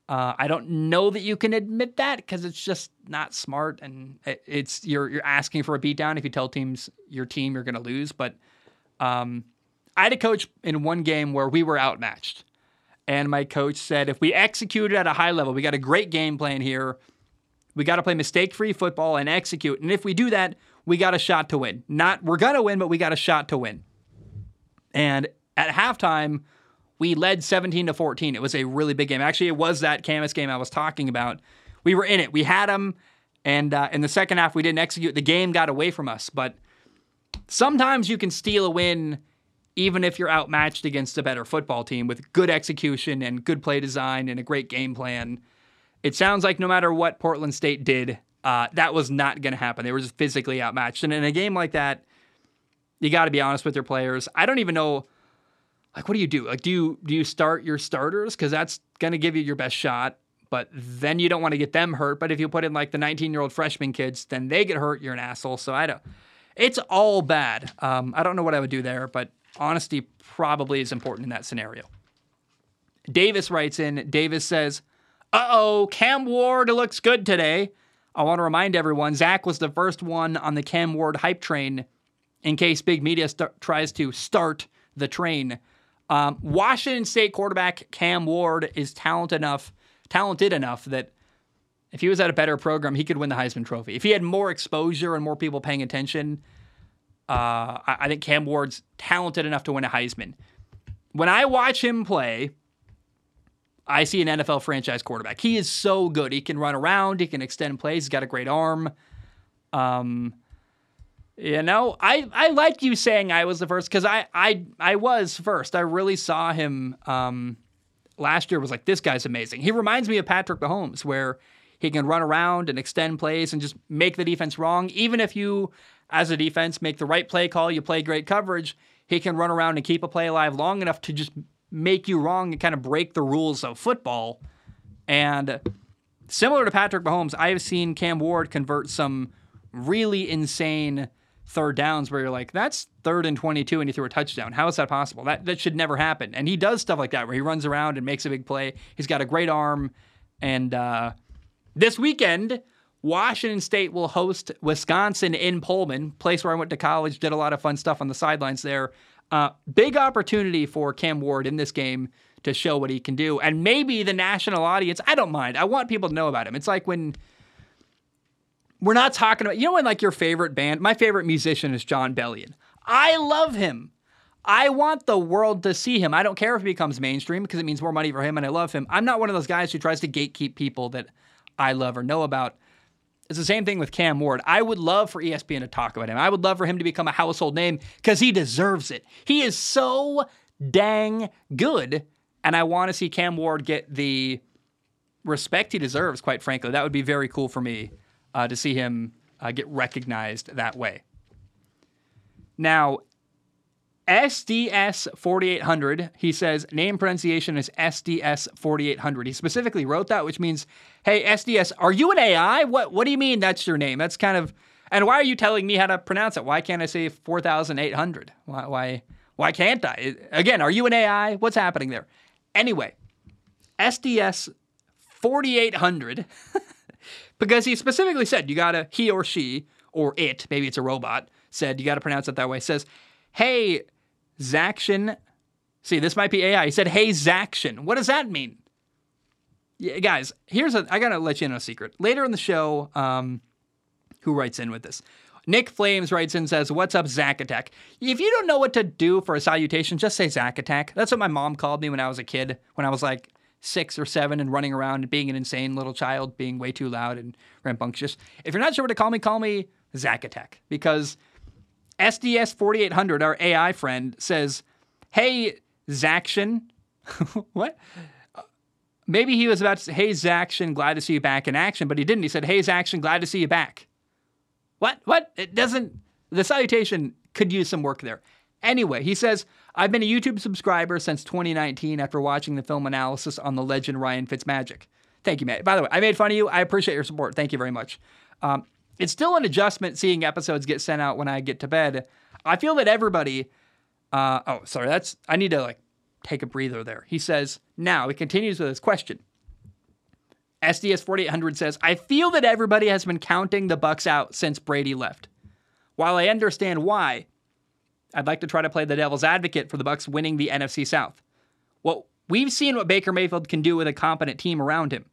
Uh, I don't know that you can admit that because it's just not smart, and it's you're you're asking for a beatdown if you tell teams your team you're going to lose. But um, I had a coach in one game where we were outmatched, and my coach said if we executed at a high level, we got a great game plan here. We got to play mistake-free football and execute, and if we do that, we got a shot to win. Not we're gonna win, but we got a shot to win. And at halftime, we led 17 to 14. It was a really big game. Actually, it was that Camas game I was talking about. We were in it. We had them, and uh, in the second half, we didn't execute. The game got away from us. But sometimes you can steal a win, even if you're outmatched against a better football team with good execution and good play design and a great game plan. It sounds like no matter what Portland State did, uh, that was not going to happen. They were just physically outmatched. And in a game like that, you got to be honest with your players. I don't even know, like, what do you do? Like, do you do you start your starters because that's going to give you your best shot? But then you don't want to get them hurt. But if you put in like the 19 year old freshman kids, then they get hurt. You're an asshole. So I don't. It's all bad. Um, I don't know what I would do there, but honesty probably is important in that scenario. Davis writes in. Davis says, "Uh oh, Cam Ward looks good today." I want to remind everyone Zac was the first one on the Cam Ward hype train in case big media st- tries to start the train. Um, Washington State quarterback Cam Ward is talented enough, talented enough that if he was at a better program, he could win the Heisman Trophy. If he had more exposure and more people paying attention, uh, I, I think Cam Ward's talented enough to win a Heisman. When I watch him play, I see an NFL franchise quarterback. He is so good. He can run around. He can extend plays. He's got a great arm. Um, you know, I I like you saying I was the first because I I I was first. I really saw him um, last year. Was like this guy's amazing. He reminds me of Patrick Mahomes, where he can run around and extend plays and just make the defense wrong. Even if you, as a defense, make the right play call, you play great coverage. He can run around and keep a play alive long enough to just make you wrong and kind of break the rules of football. And similar to Patrick Mahomes, I've seen Cam Ward convert some really insane third downs where you're like, that's third and 22 and he threw a touchdown. How is that possible? That, that should never happen. And he does stuff like that where he runs around and makes a big play. He's got a great arm. And uh, this weekend, Washington State will host Wisconsin in Pullman, place where I went to college, did a lot of fun stuff on the sidelines there. Uh, big opportunity for Cam Ward in this game to show what he can do. And maybe the national audience, I don't mind. I want people to know about him. It's like when we're not talking about, you know, when like your favorite band, my favorite musician is Jon Bellion. I love him. I want the world to see him. I don't care if he becomes mainstream because it means more money for him and I love him. I'm not one of those guys who tries to gatekeep people that I love or know about. It's the same thing with Cam Ward. I would love for ESPN to talk about him. I would love for him to become a household name because he deserves it. He is so dang good. And I want to see Cam Ward get the respect he deserves, quite frankly. That would be very cool for me uh, to see him uh, get recognized that way. Now, SDS 4800, he says name pronunciation is SDS 4800. He specifically wrote that, which means, hey, SDS, are you an AI? What, what do you mean that's your name? That's kind of, and why are you telling me how to pronounce it? Why can't I say 4800? Why, why, Why can't I? Again, are you an AI? What's happening there? Anyway, SDS 4800, because he specifically said you gotta, he or she, or it, maybe it's a robot, said you gotta pronounce it that way, says, hey, Zaction. See, this might be AI. He said, hey, Zaction. What does that mean? Yeah, guys, here's a, I gotta let you in on a secret. Later in the show, um, who writes in with this? Nick Flames writes in and says, What's up, Zack Attack? If you don't know what to do for a salutation, just say Zack Attack. That's what my mom called me when I was a kid, when I was like six or seven and running around and being an insane little child, being way too loud and rambunctious. If you're not sure what to call me, call me Zack Attack because SDS 4800, our AI friend, says, Hey, Zaction. what? Uh, maybe he was about to say, Hey, Zaction, glad to see you back in action, but he didn't. He said, Hey, Zaction, glad to see you back. What? What? It doesn't. The salutation could use some work there. Anyway, he says, I've been a YouTube subscriber since 2019 after watching the film analysis on the legend Ryan Fitzmagic. Thank you, Matt. By the way, I made fun of you. I appreciate your support. Thank you very much. Um, it's still an adjustment seeing episodes get sent out when I get to bed. I feel that everybody. Uh, oh, sorry. That's I need to like take a breather there. He says now he continues with his question. SDS 4800 says, I feel that everybody has been counting the Bucks out since Brady left. While I understand why, I'd like to try to play the devil's advocate for the Bucks winning the NFC South. Well, we've seen what Baker Mayfield can do with a competent team around him.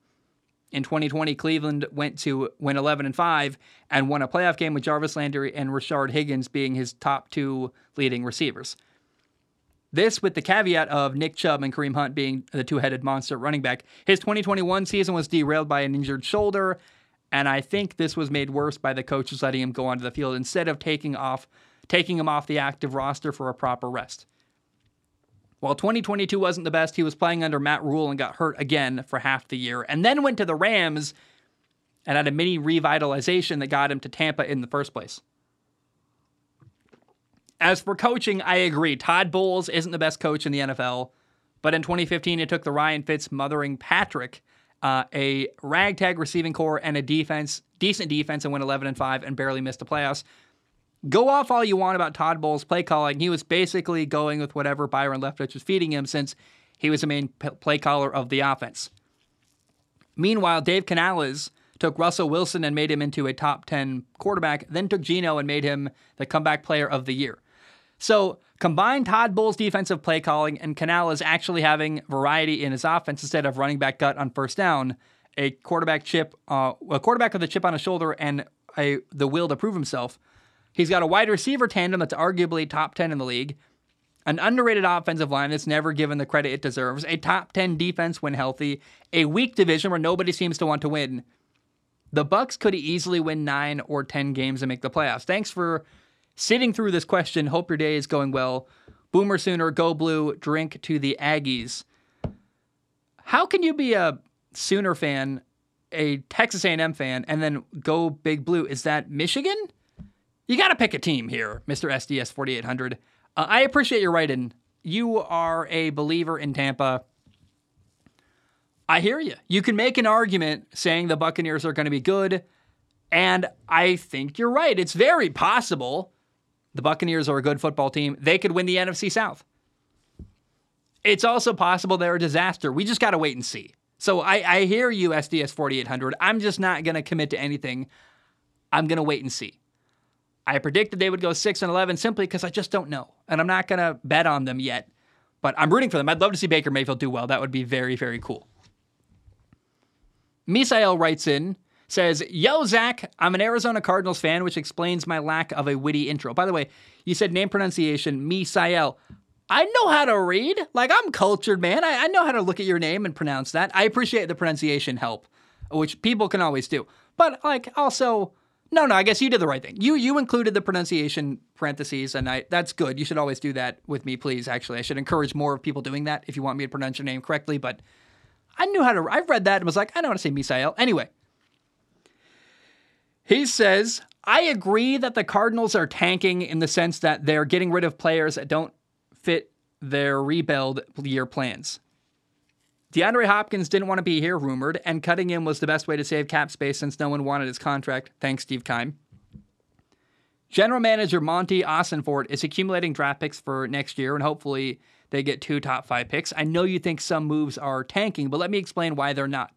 In 2020, Cleveland went to win 11 and 5 and won a playoff game with Jarvis Landry and Rashard Higgins being his top two leading receivers. This with the caveat of Nick Chubb and Kareem Hunt being the two headed monster running back. His 2021 season was derailed by an injured shoulder, and I think this was made worse by the coaches letting him go onto the field instead of taking off taking him off the active roster for a proper rest. While 2022 wasn't the best, he was playing under Matt Rhule and got hurt again for half the year, and then went to the Rams and had a mini revitalization that got him to Tampa in the first place. As for coaching, I agree. Todd Bowles isn't the best coach in the NFL, but in 2015, it took the Ryan Fitz mothering Patrick, uh, a ragtag receiving corps and a defense, decent defense, and went 11 and 5 and barely missed the playoffs. Go off all you want about Todd Bowles' play calling. He was basically going with whatever Byron Leftwich was feeding him since he was the main play caller of the offense. Meanwhile, Dave Canales took Russell Wilson and made him into a top 10 quarterback, then took Geno and made him the comeback player of the year. So combine Todd Bowles' defensive play calling and Canales actually having variety in his offense instead of running back gut on first down, a quarterback chip, uh, a quarterback with a chip on his shoulder and a, the will to prove himself. He's got a wide receiver tandem that's arguably top 10 in the league, an underrated offensive line that's never given the credit it deserves, a top 10 defense when healthy, a weak division where nobody seems to want to win. The Bucks could easily win 9 or 10 games and make the playoffs. Thanks for sitting through this question. Hope your day is going well. Boomer Sooner, go blue, drink to the Aggies. How can you be a Sooner fan, a Texas A&M fan, and then go big blue? Is that Michigan? You got to pick a team here, Mr. SDS 4800. Uh, I appreciate your writing. You are a believer in Tampa. I hear you. You can make an argument saying the Buccaneers are going to be good, and I think you're right. It's very possible the Buccaneers are a good football team. They could win the NFC South. It's also possible they're a disaster. We just got to wait and see. So I, I hear you, SDS 4800. I'm just not going to commit to anything. I'm going to wait and see. I predicted they would go 6 and 11 simply because I just don't know. And I'm not going to bet on them yet. But I'm rooting for them. I'd love to see Baker Mayfield do well. That would be very, very cool. Misael writes in says, Yo, Zac, I'm an Arizona Cardinals fan, which explains my lack of a witty intro. By the way, you said name pronunciation, Misael. I know how to read. Like, I'm cultured, man. I, I, know how to look at your name and pronounce that. I appreciate the pronunciation help, which people can always do. But, like, also, no, no, I guess you did the right thing. You you included the pronunciation parentheses, and I that's good. You should always do that with me, please. Actually, I should encourage more of people doing that if you want me to pronounce your name correctly. But I knew how to. I've read that and was like, I know how to say Misael. Anyway, he says, I agree that the Cardinals are tanking in the sense that they're getting rid of players that don't fit their rebuild year plans. DeAndre Hopkins didn't want to be here, rumored, and cutting him was the best way to save cap space since no one wanted his contract. Thanks, Steve Keim. General manager Monti Ossenfort is accumulating draft picks for next year, and hopefully they get two top five picks. I know you think some moves are tanking, but let me explain why they're not.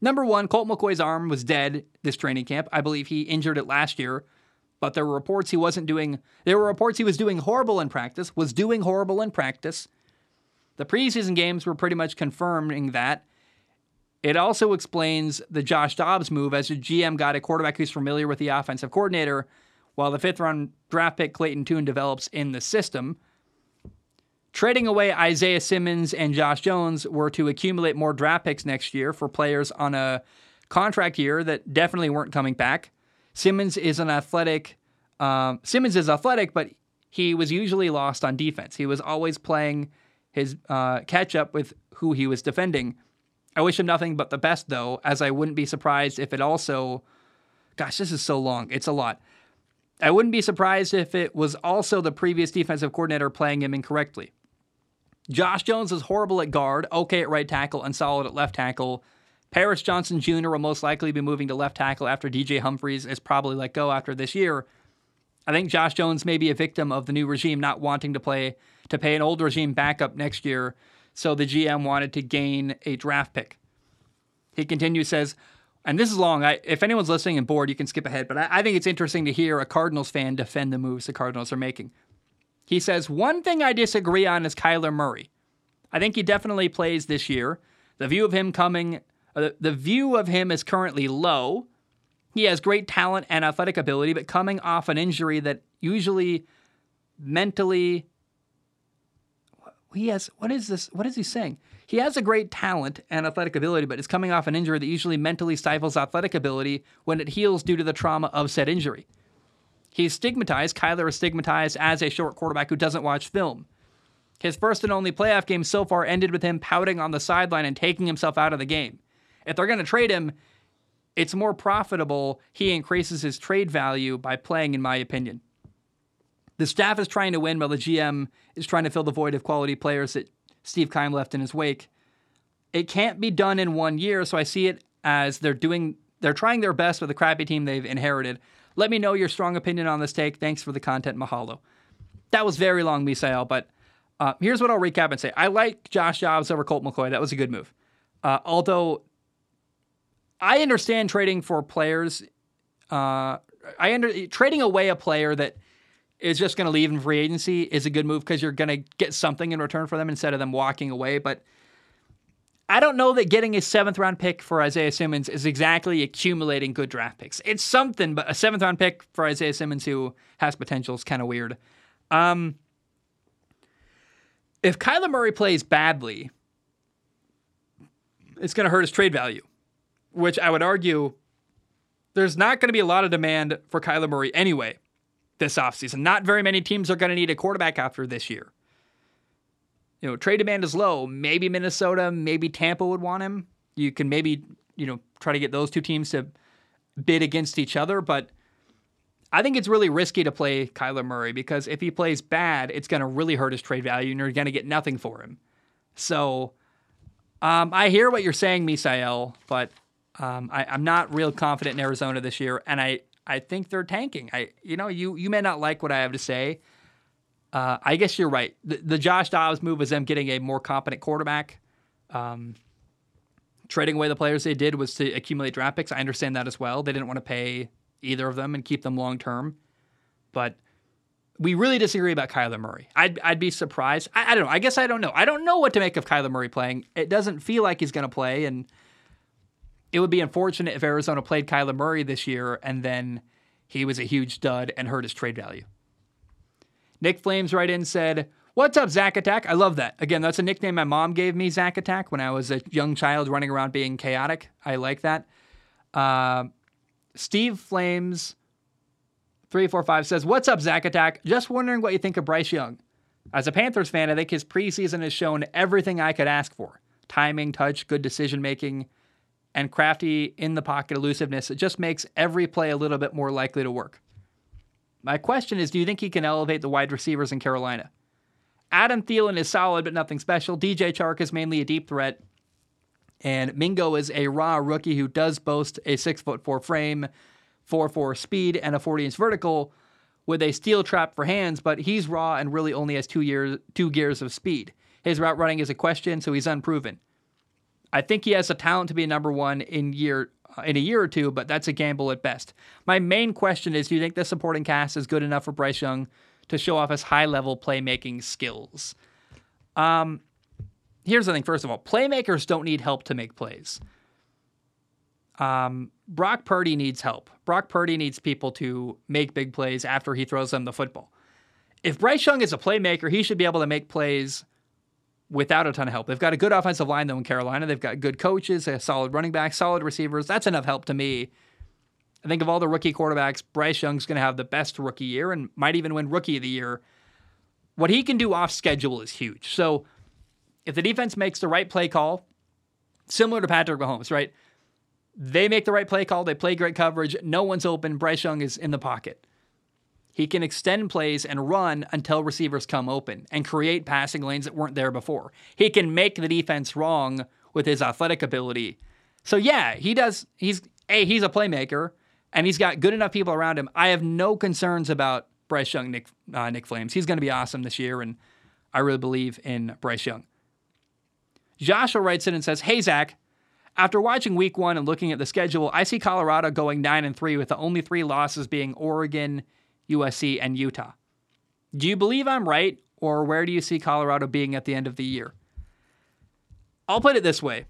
Number one, Colt McCoy's arm was dead this training camp. I believe he injured it last year, but there were reports he wasn't doing. There were reports he was doing horrible in practice. Was doing horrible in practice. The preseason games were pretty much confirming that. It also explains the Josh Dobbs move as a GM got a quarterback who's familiar with the offensive coordinator, while the fifth round draft pick Clayton Tune develops in the system. Trading away Isaiah Simmons and Josh Jones were to accumulate more draft picks next year for players on a contract year that definitely weren't coming back. Simmons is an athletic. Um, Simmons is athletic, but he was usually lost on defense. He was always playing his uh, catch up with who he was defending. I wish him nothing but the best, though, as I wouldn't be surprised if it also. Gosh, this is so long. It's a lot. I wouldn't be surprised if it was also the previous defensive coordinator playing him incorrectly. Josh Jones is horrible at guard, okay at right tackle, and solid at left tackle. Paris Johnson Jr. will most likely be moving to left tackle after DJ Humphries is probably let go after this year. I think Josh Jones may be a victim of the new regime not wanting to play to pay an old regime backup next year, so the GM wanted to gain a draft pick. He continues says, and this is long. I, if anyone's listening and bored, you can skip ahead. But I, I think it's interesting to hear a Cardinals fan defend the moves the Cardinals are making. He says, One thing I disagree on is Kyler Murray. I think he definitely plays this year. The view of him coming, uh, the view of him is currently low. He has great talent and athletic ability, but coming off an injury that usually mentally, he has, what is this? What is he saying? He has a great talent and athletic ability, but is coming off an injury that usually mentally stifles athletic ability when it heals due to the trauma of said injury. He's stigmatized. Kyler is stigmatized as a short quarterback who doesn't watch film. His first and only playoff game so far ended with him pouting on the sideline and taking himself out of the game. If they're going to trade him, it's more profitable. He increases his trade value by playing, in my opinion. The staff is trying to win while the GM is trying to fill the void of quality players that Steve Keim left in his wake. It can't be done in one year, so I see it as they're doing they're trying their best with the crappy team they've inherited. Let me know your strong opinion on this take. Thanks for the content, Mahalo. That was very long, Misael, but uh, here's what I'll recap and say. I like Josh Dobbs over Colt McCoy. That was a good move. Uh, although I understand trading for players, uh, I under trading away a player that is just going to leave in free agency is a good move because you're going to get something in return for them instead of them walking away. But I don't know that getting a seventh round pick for Isaiah Simmons is exactly accumulating good draft picks. It's something, but a seventh round pick for Isaiah Simmons who has potential is kind of weird. Um, if Kyler Murray plays badly, it's going to hurt his trade value, which I would argue there's not going to be a lot of demand for Kyler Murray anyway this offseason. Not very many teams are going to need a quarterback after this year you know, trade demand is low. Maybe Minnesota, maybe Tampa would want him. You can maybe, you know, try to get those two teams to bid against each other, but I think it's really risky to play Kyler Murray because if he plays bad, it's going to really hurt his trade value and you're going to get nothing for him. So um, I hear what you're saying, Misael, but um, I, am not real confident in Arizona this year, and I, I think they're tanking. I you know you you may not like what I have to say, uh, I guess you're right. The, the, Josh Dobbs move was them getting a more competent quarterback. Um, trading away the players they did was to accumulate draft picks. I understand that as well. They didn't want to pay either of them and keep them long term. But we really disagree about Kyler Murray. I'd, I'd be surprised. I, I, don't know. I guess I don't know. I don't know what to make of Kyler Murray playing. It doesn't feel like he's going to play. And it would be unfortunate if Arizona played Kyler Murray this year and then he was a huge dud and hurt his trade value. Nick Flames right in said, What's up, Zack Attack? I love that. Again, that's a nickname my mom gave me, Zack Attack, when I was a young child running around being chaotic. I like that. Uh, Steve Flames 345 says, What's up, Zack Attack? Just wondering what you think of Bryce Young. As a Panthers fan, I think his preseason has shown everything I could ask for timing, touch, good decision making, and crafty in the pocket elusiveness. It just makes every play a little bit more likely to work. My question is do you think he can elevate the wide receivers in Carolina? Adam Thielen is solid, but nothing special. DJ Chark is mainly a deep threat. And Mingo is a raw rookie who does boast a six foot four frame, four four speed, and a 40 inch vertical, with a steel trap for hands, but he's raw and really only has two years two gears of speed. His route running is a question, so he's unproven. I think he has the talent to be number one in year in a year or two, but that's a gamble at best. My main question is: Do you think the supporting cast is good enough for Bryce Young to show off his high level playmaking skills? Um, here's the thing. First of all, playmakers don't need help to make plays. Um, Brock Purdy needs help. Brock Purdy needs people to make big plays after he throws them the football. If Bryce Young is a playmaker, he should be able to make plays without a ton of help. They've got a good offensive line though in Carolina. They've got good coaches, a solid running back, solid receivers. That's enough help to me. I think of all the rookie quarterbacks, Bryce Young's going to have the best rookie year and might even win rookie of the year. What he can do off schedule is huge. So if the defense makes the right play call, similar to Patrick Mahomes, right? They make the right play call. They play great coverage. No one's open. Bryce Young is in the pocket. He can extend plays and run until receivers come open and create passing lanes that weren't there before. He can make the defense wrong with his athletic ability. So yeah, he does. He's a he's a playmaker and he's got good enough people around him. I have no concerns about Bryce Young, Nick uh, Nick Flames. He's going to be awesome this year, and I really believe in Bryce Young. Joshua writes in and says, "Hey Zac, after watching week one and looking at the schedule, I see Colorado going 9 and 3 with the only three losses being Oregon, USC, and Utah. Do you believe I'm right, or where do you see Colorado being at the end of the year? I'll put it this way,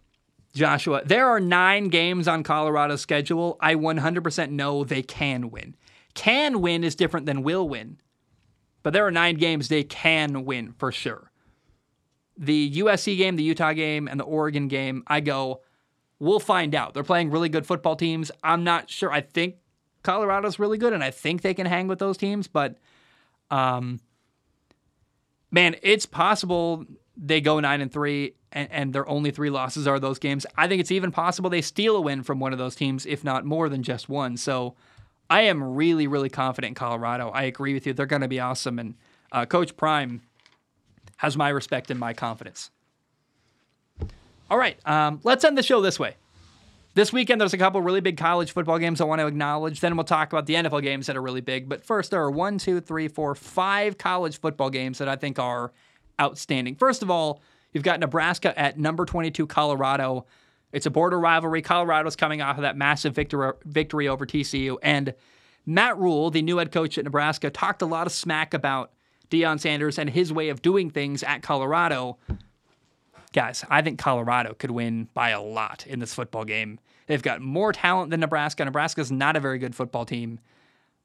Joshua. There are nine games on Colorado's schedule. I 100% know they can win. Can win is different than will win, but there are nine games they can win for sure. The USC game, the Utah game, and the Oregon game, I go, We'll find out. They're playing really good football teams. I'm not sure. I think Colorado's really good, and I think they can hang with those teams. But, um, man, it's possible they go nine and three, and, and their only three losses are those games. I think it's even possible they steal a win from one of those teams, if not more than just one. So, I am really, really confident in Colorado. I agree with you. They're going to be awesome, and uh, Coach Prime has my respect and my confidence. All right, um, let's end the show this way. This weekend, there's a couple really big college football games I want to acknowledge. Then we'll talk about the NFL games that are really big. But first, there are one, two, three, four, five college football games that I think are outstanding. First of all, you've got Nebraska at number 22, Colorado. It's a border rivalry. Colorado's coming off of that massive victory, victory over TCU. And Matt Rhule, the new head coach at Nebraska, talked a lot of smack about Deion Sanders and his way of doing things at Colorado guys, I think Colorado could win by a lot in this football game. They've got more talent than Nebraska. Nebraska's not a very good football team.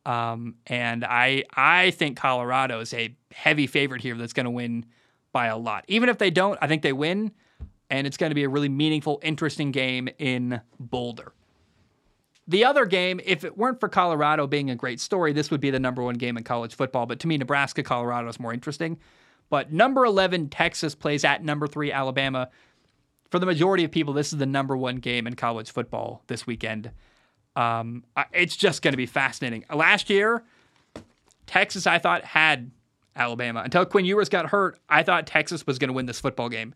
Um, and I I think Colorado is a heavy favorite here that's going to win by a lot. Even if they don't, I think they win, and it's going to be a really meaningful, interesting game in Boulder. The other game, if it weren't for Colorado being a great story, this would be the number one game in college football. But to me, Nebraska Colorado is more interesting. But number 11, Texas plays at number three, Alabama. For the majority of people, this is the number one game in college football this weekend. Um, it's just going to be fascinating. Last year, Texas, I thought, had Alabama. Until Quinn Ewers got hurt, I thought Texas was going to win this football game.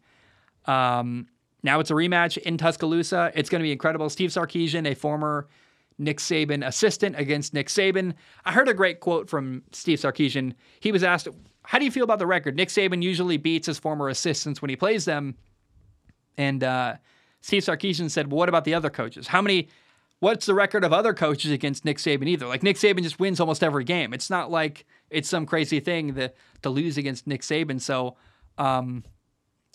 Um, now it's a rematch in Tuscaloosa. It's going to be incredible. Steve Sarkisian, a former Nick Saban assistant against Nick Saban. I heard a great quote from Steve Sarkisian. He was asked, how do you feel about the record? Nick Saban usually beats his former assistants when he plays them. And uh, Steve Sarkisian said, well, what about the other coaches? How many, what's the record of other coaches against Nick Saban either? Like Nick Saban just wins almost every game. It's not like it's some crazy thing to, to lose against Nick Saban. So, um,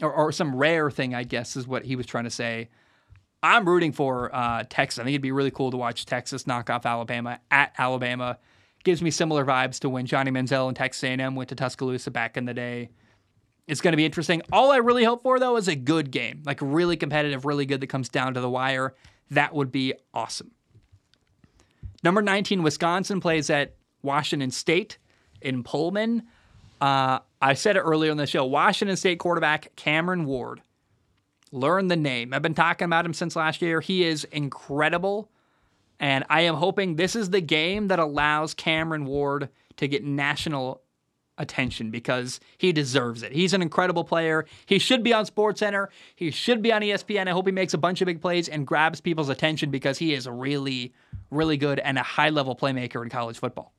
or, or some rare thing, I guess, is what he was trying to say. I'm rooting for uh, Texas. I think it'd be really cool to watch Texas knock off Alabama at Alabama gives me similar vibes to when Johnny Manziel and Texas A&M went to Tuscaloosa back in the day. It's going to be interesting. All I really hope for though is a good game, like really competitive, really good that comes down to the wire. That would be awesome. Number 19, Wisconsin plays at Washington State in Pullman. Uh, I said it earlier in the show. Washington State quarterback Cameron Ward. Learn the name. I've been talking about him since last year. He is incredible. And I am hoping this is the game that allows Cameron Ward to get national attention because he deserves it. He's an incredible player. He should be on SportsCenter. He should be on ESPN. I hope he makes a bunch of big plays and grabs people's attention because he is really, really good and a high level playmaker in college football.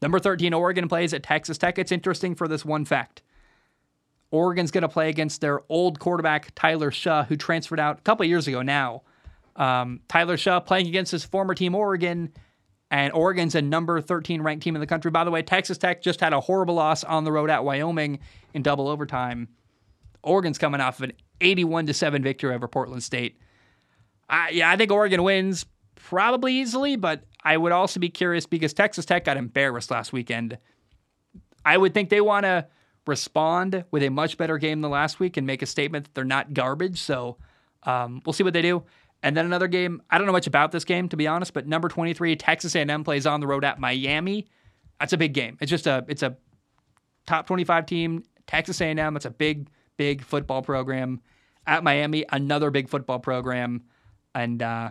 Number 13, Oregon plays at Texas Tech. It's interesting for this one fact. Oregon's going to play against their old quarterback, Tyler Shough, who transferred out a couple years ago now. Um, Tyler Shough playing against his former team, Oregon, and Oregon's a number 13 ranked team in the country. By the way, Texas Tech just had a horrible loss on the road at Wyoming in double overtime. Oregon's coming off of an 81 to 7 victory over Portland State. Uh, yeah, I think Oregon wins probably easily, but I would also be curious because Texas Tech got embarrassed last weekend. I would think they want to respond with a much better game than last week and make a statement that they're not garbage. So um, we'll see what they do. And then another game. I don't know much about this game to be honest, but number 23 Texas A&M plays on the road at Miami. That's a big game. It's just a it's a top 25 team. Texas A&M. It's a big big football program at Miami. Another big football program, and uh,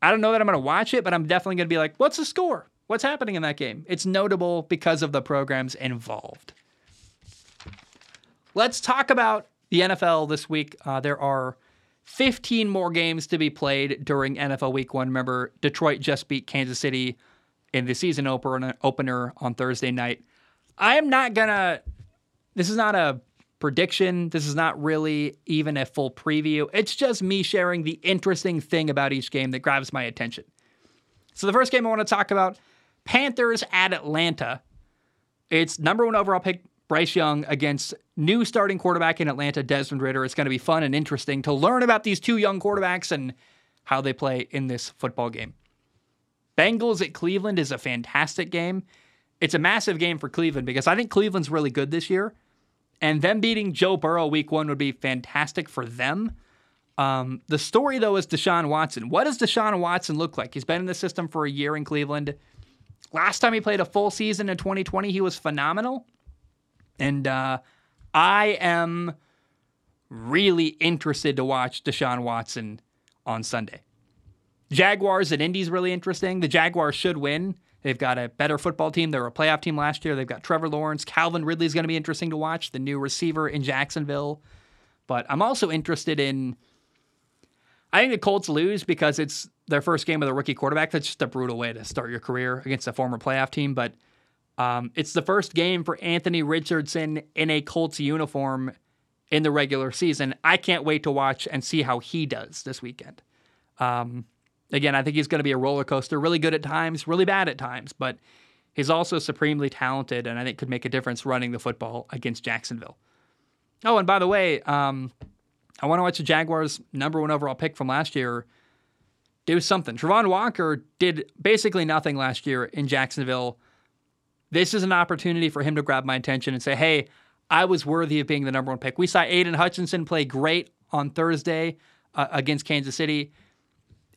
I don't know that I'm going to watch it, but I'm definitely going to be like, what's the score? What's happening in that game? It's notable because of the programs involved. Let's talk about the NFL this week. Uh, there are 15 more games to be played during NFL Week One. Remember, Detroit just beat Kansas City in the season opener on Thursday night. I am not gonna. This is not a prediction. This is not really even a full preview. It's just me sharing the interesting thing about each game that grabs my attention. So the first game I want to talk about Panthers at Atlanta. It's number one overall pick Bryce Young against new starting quarterback in Atlanta, Desmond Ridder. It's going to be fun and interesting to learn about these two young quarterbacks and how they play in this football game. Bengals at Cleveland is a fantastic game. It's a massive game for Cleveland because I think Cleveland's really good this year. And them beating Joe Burrow week one would be fantastic for them. Um, the story, though, is Deshaun Watson. What does Deshaun Watson look like? He's been in the system for a year in Cleveland. Last time he played a full season in 2020, he was phenomenal. And uh, I am really interested to watch Deshaun Watson on Sunday. Jaguars and Indy's really interesting. The Jaguars should win. They've got a better football team. They were a playoff team last year. They've got Trevor Lawrence. Calvin Ridley is going to be interesting to watch, the new receiver in Jacksonville. But I'm also interested in. I think the Colts lose because it's their first game with a rookie quarterback. That's just a brutal way to start your career against a former playoff team. But um, it's the first game for Anthony Richardson in a Colts uniform in the regular season. I can't wait to watch and see how he does this weekend. Um, again, I think he's going to be a roller coaster, really good at times, really bad at times, but he's also supremely talented and I think could make a difference running the football against Jacksonville. Oh, and by the way, um, I want to watch the Jaguars' number one overall pick from last year do something. Travon Walker did basically nothing last year in Jacksonville this is an opportunity for him to grab my attention and say, hey, I was worthy of being the number one pick. We saw Aidan Hutchinson play great on Thursday uh, against Kansas City.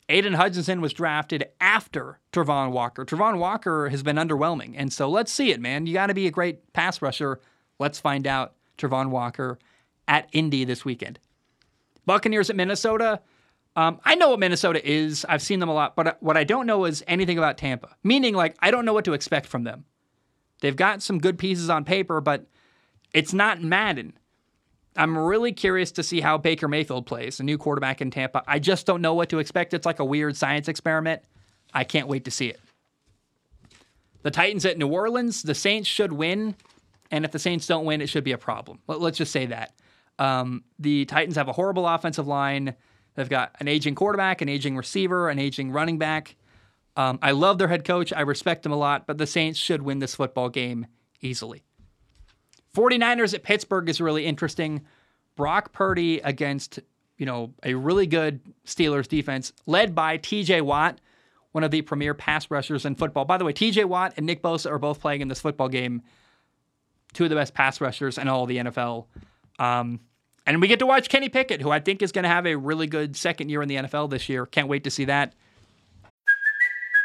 Aidan Hutchinson was drafted after Travon Walker. Travon Walker has been underwhelming. And so let's see it, man. You got to be a great pass rusher. Let's find out Travon Walker at Indy this weekend. Buccaneers at Minnesota. Um, I know what Minnesota is. I've seen them a lot, but what I don't know is anything about Tampa. Meaning, like, I don't know what to expect from them. They've got some good pieces on paper, but it's not Madden. I'm really curious to see how Baker Mayfield plays, a new quarterback in Tampa. I just don't know what to expect. It's like a weird science experiment. I can't wait to see it. The Titans at New Orleans, the Saints should win. And if the Saints don't win, it should be a problem. Let's just say that. Um, the Titans have a horrible offensive line. They've got an aging quarterback, an aging receiver, an aging running back. Um, I love their head coach. I respect him a lot, but the Saints should win this football game easily. 49ers at Pittsburgh is really interesting. Brock Purdy against, you know, a really good Steelers defense led by TJ Watt, one of the premier pass rushers in football. By the way, TJ Watt and Nick Bosa are both playing in this football game. Two of the best pass rushers in all the NFL. Um, and we get to watch Kenny Pickett, who I think is going to have a really good second year in the NFL this year. Can't wait to see that.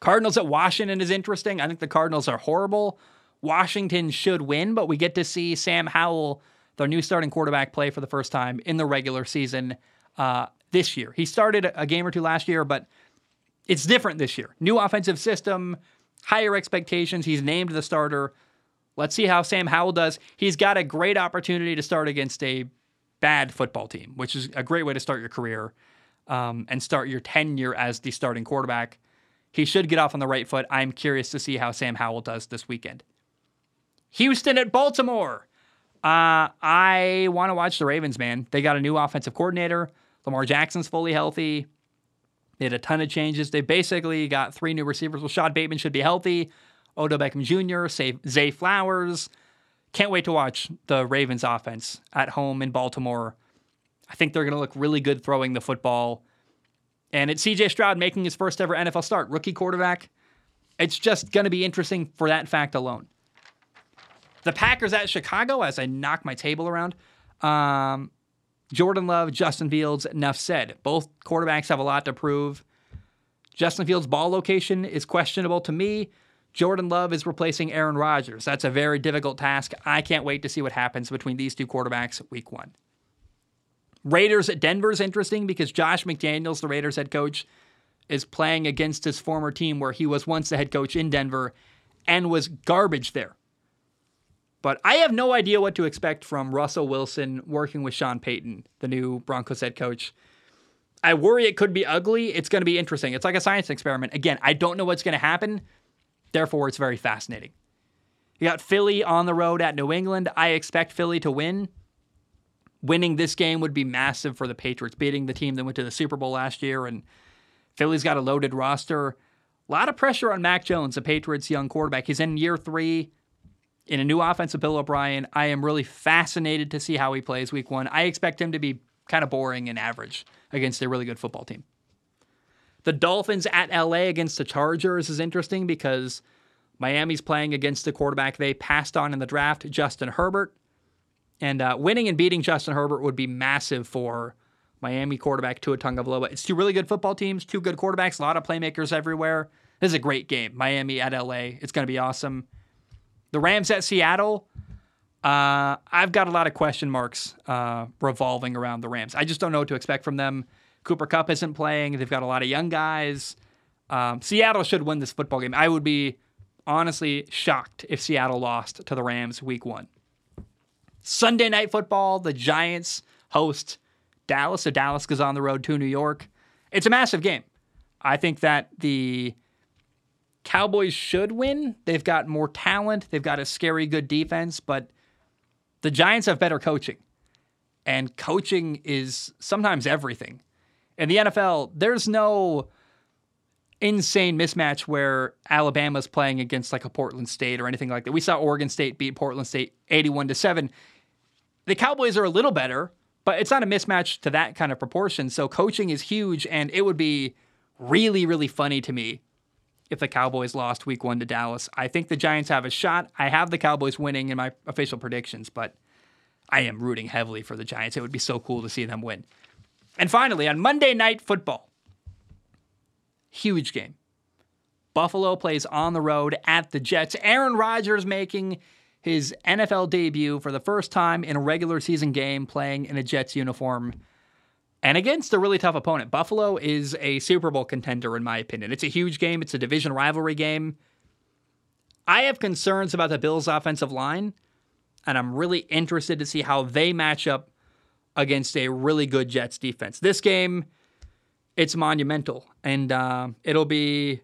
Cardinals at Washington is interesting. I think the Cardinals are horrible. Washington should win, but we get to see Sam Howell, their new starting quarterback, play for the first time in the regular season uh, this year. He started a game or two last year, but it's different this year. New offensive system, higher expectations. He's named the starter. Let's see how Sam Howell does. He's got a great opportunity to start against a bad football team, which is a great way to start your career um, and start your tenure as the starting quarterback. He should get off on the right foot. I'm curious to see how Sam Howell does this weekend. Houston at Baltimore. Uh, I want to watch the Ravens, man. They got a new offensive coordinator. Lamar Jackson's fully healthy. They had a ton of changes. They basically got three new receivers. Rashod Bateman should be healthy. Odell Beckham Jr., Zay Flowers. Can't wait to watch the Ravens offense at home in Baltimore. I think they're going to look really good throwing the football. And it's CJ Stroud making his first ever NFL start, rookie quarterback. It's just going to be interesting for that fact alone. The Packers at Chicago, as I knock my table around. Um, Jordan Love, Justin Fields, enough said. Both quarterbacks have a lot to prove. Justin Fields' ball location is questionable to me. Jordan Love is replacing Aaron Rodgers. That's a very difficult task. I can't wait to see what happens between these two quarterbacks week one. Raiders at Denver is interesting because Josh McDaniels, the Raiders head coach, is playing against his former team where he was once the head coach in Denver and was garbage there. But I have no idea what to expect from Russell Wilson working with Sean Payton, the new Broncos head coach. I worry it could be ugly. It's going to be interesting. It's like a science experiment. Again, I don't know what's going to happen. Therefore, it's very fascinating. You got Philly on the road at New England. I expect Philly to win winning this game would be massive for the Patriots, beating the team that went to the Super Bowl last year. And Philly's got a loaded roster. A lot of pressure on Mac Jones, the Patriots' young quarterback. He's in year three in a new offense with Bill O'Brien. I am really fascinated to see how he plays week one. I expect him to be kind of boring and average against a really good football team. The Dolphins at LA against the Chargers is interesting because Miami's playing against the quarterback they passed on in the draft, Justin Herbert. And uh, winning and beating Justin Herbert would be massive for Miami quarterback Tua Tagovailoa. It's two really good football teams, two good quarterbacks, a lot of playmakers everywhere. This is a great game. Miami at LA. It's going to be awesome. The Rams at Seattle. Uh, I've got a lot of question marks uh, revolving around the Rams. I just don't know what to expect from them. Cooper Kupp isn't playing. They've got a lot of young guys. Um, Seattle should win this football game. I would be honestly shocked if Seattle lost to the Rams week one. Sunday night football, the Giants host Dallas. So Dallas goes on the road to New York. It's a massive game. I think that the Cowboys should win. They've got more talent, they've got a scary good defense, but the Giants have better coaching. And coaching is sometimes everything. In the NFL, there's no insane mismatch where Alabama's playing against like a Portland State or anything like that. We saw Oregon State beat Portland State 81 to 7 the Cowboys are a little better, but it's not a mismatch to that kind of proportion. So coaching is huge, and it would be really, really funny to me if the Cowboys lost week one to Dallas. I think the Giants have a shot. I have the Cowboys winning in my official predictions, but I am rooting heavily for the Giants. It would be so cool to see them win. And finally, on Monday Night Football, huge game. Buffalo plays on the road at the Jets. Aaron Rodgers making his NFL debut for the first time in a regular season game playing in a Jets uniform and against a really tough opponent. Buffalo is a Super Bowl contender, in my opinion. It's a huge game, it's a division rivalry game. I have concerns about the Bills' offensive line, and I'm really interested to see how they match up against a really good Jets defense. This game, it's monumental, and uh, it'll be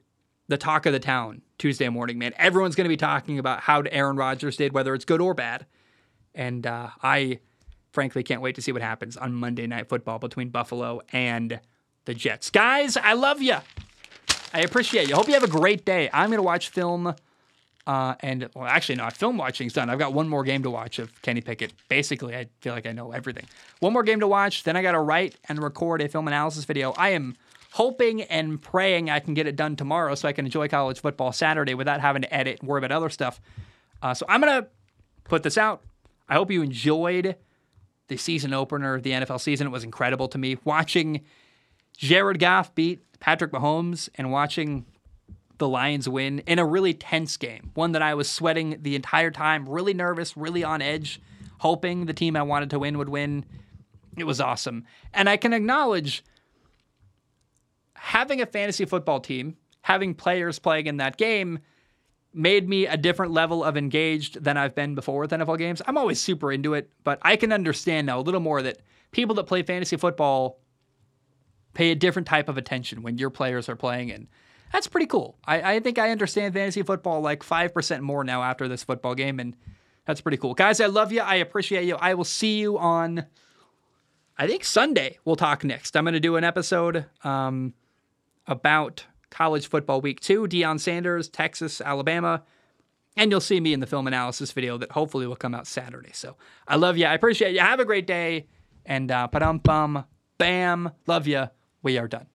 the talk of the town Tuesday morning, man. Everyone's going to be talking about how Aaron Rodgers did, whether it's good or bad. And uh, I frankly can't wait to see what happens on Monday Night Football between Buffalo and the Jets. Guys, I love you. I appreciate you. Hope you have a great day. I'm going to watch film. Uh, and well, actually, no, film watching's done. I've got one more game to watch of Kenny Pickett. Basically, I feel like I know everything. One more game to watch. Then I got to write and record a film analysis video. I am hoping and praying I can get it done tomorrow so I can enjoy college football Saturday without having to edit and worry about other stuff. Uh, so I'm going to put this out. I hope you enjoyed the season opener of the NFL season. It was incredible to me. Watching Jared Goff beat Patrick Mahomes and watching the Lions win in a really tense game, one that I was sweating the entire time, really nervous, really on edge, hoping the team I wanted to win would win. It was awesome. And I can acknowledge having a fantasy football team, having players playing in that game made me a different level of engaged than I've been before with NFL games. I'm always super into it, but I can understand now a little more that people that play fantasy football pay a different type of attention when your players are playing and that's pretty cool. I, I think I understand fantasy football like 5% more now after this football game, and that's pretty cool. Guys, I love you. I appreciate you. I will see you on, I think Sunday, we'll talk next. I'm going to do an episode um, about college football week two, Deion Sanders, Texas, Alabama. And you'll see me in the film analysis video that hopefully will come out Saturday. So I love you. I appreciate you. Have a great day. And uh, pa-dum bum, bam. Love you. We are done.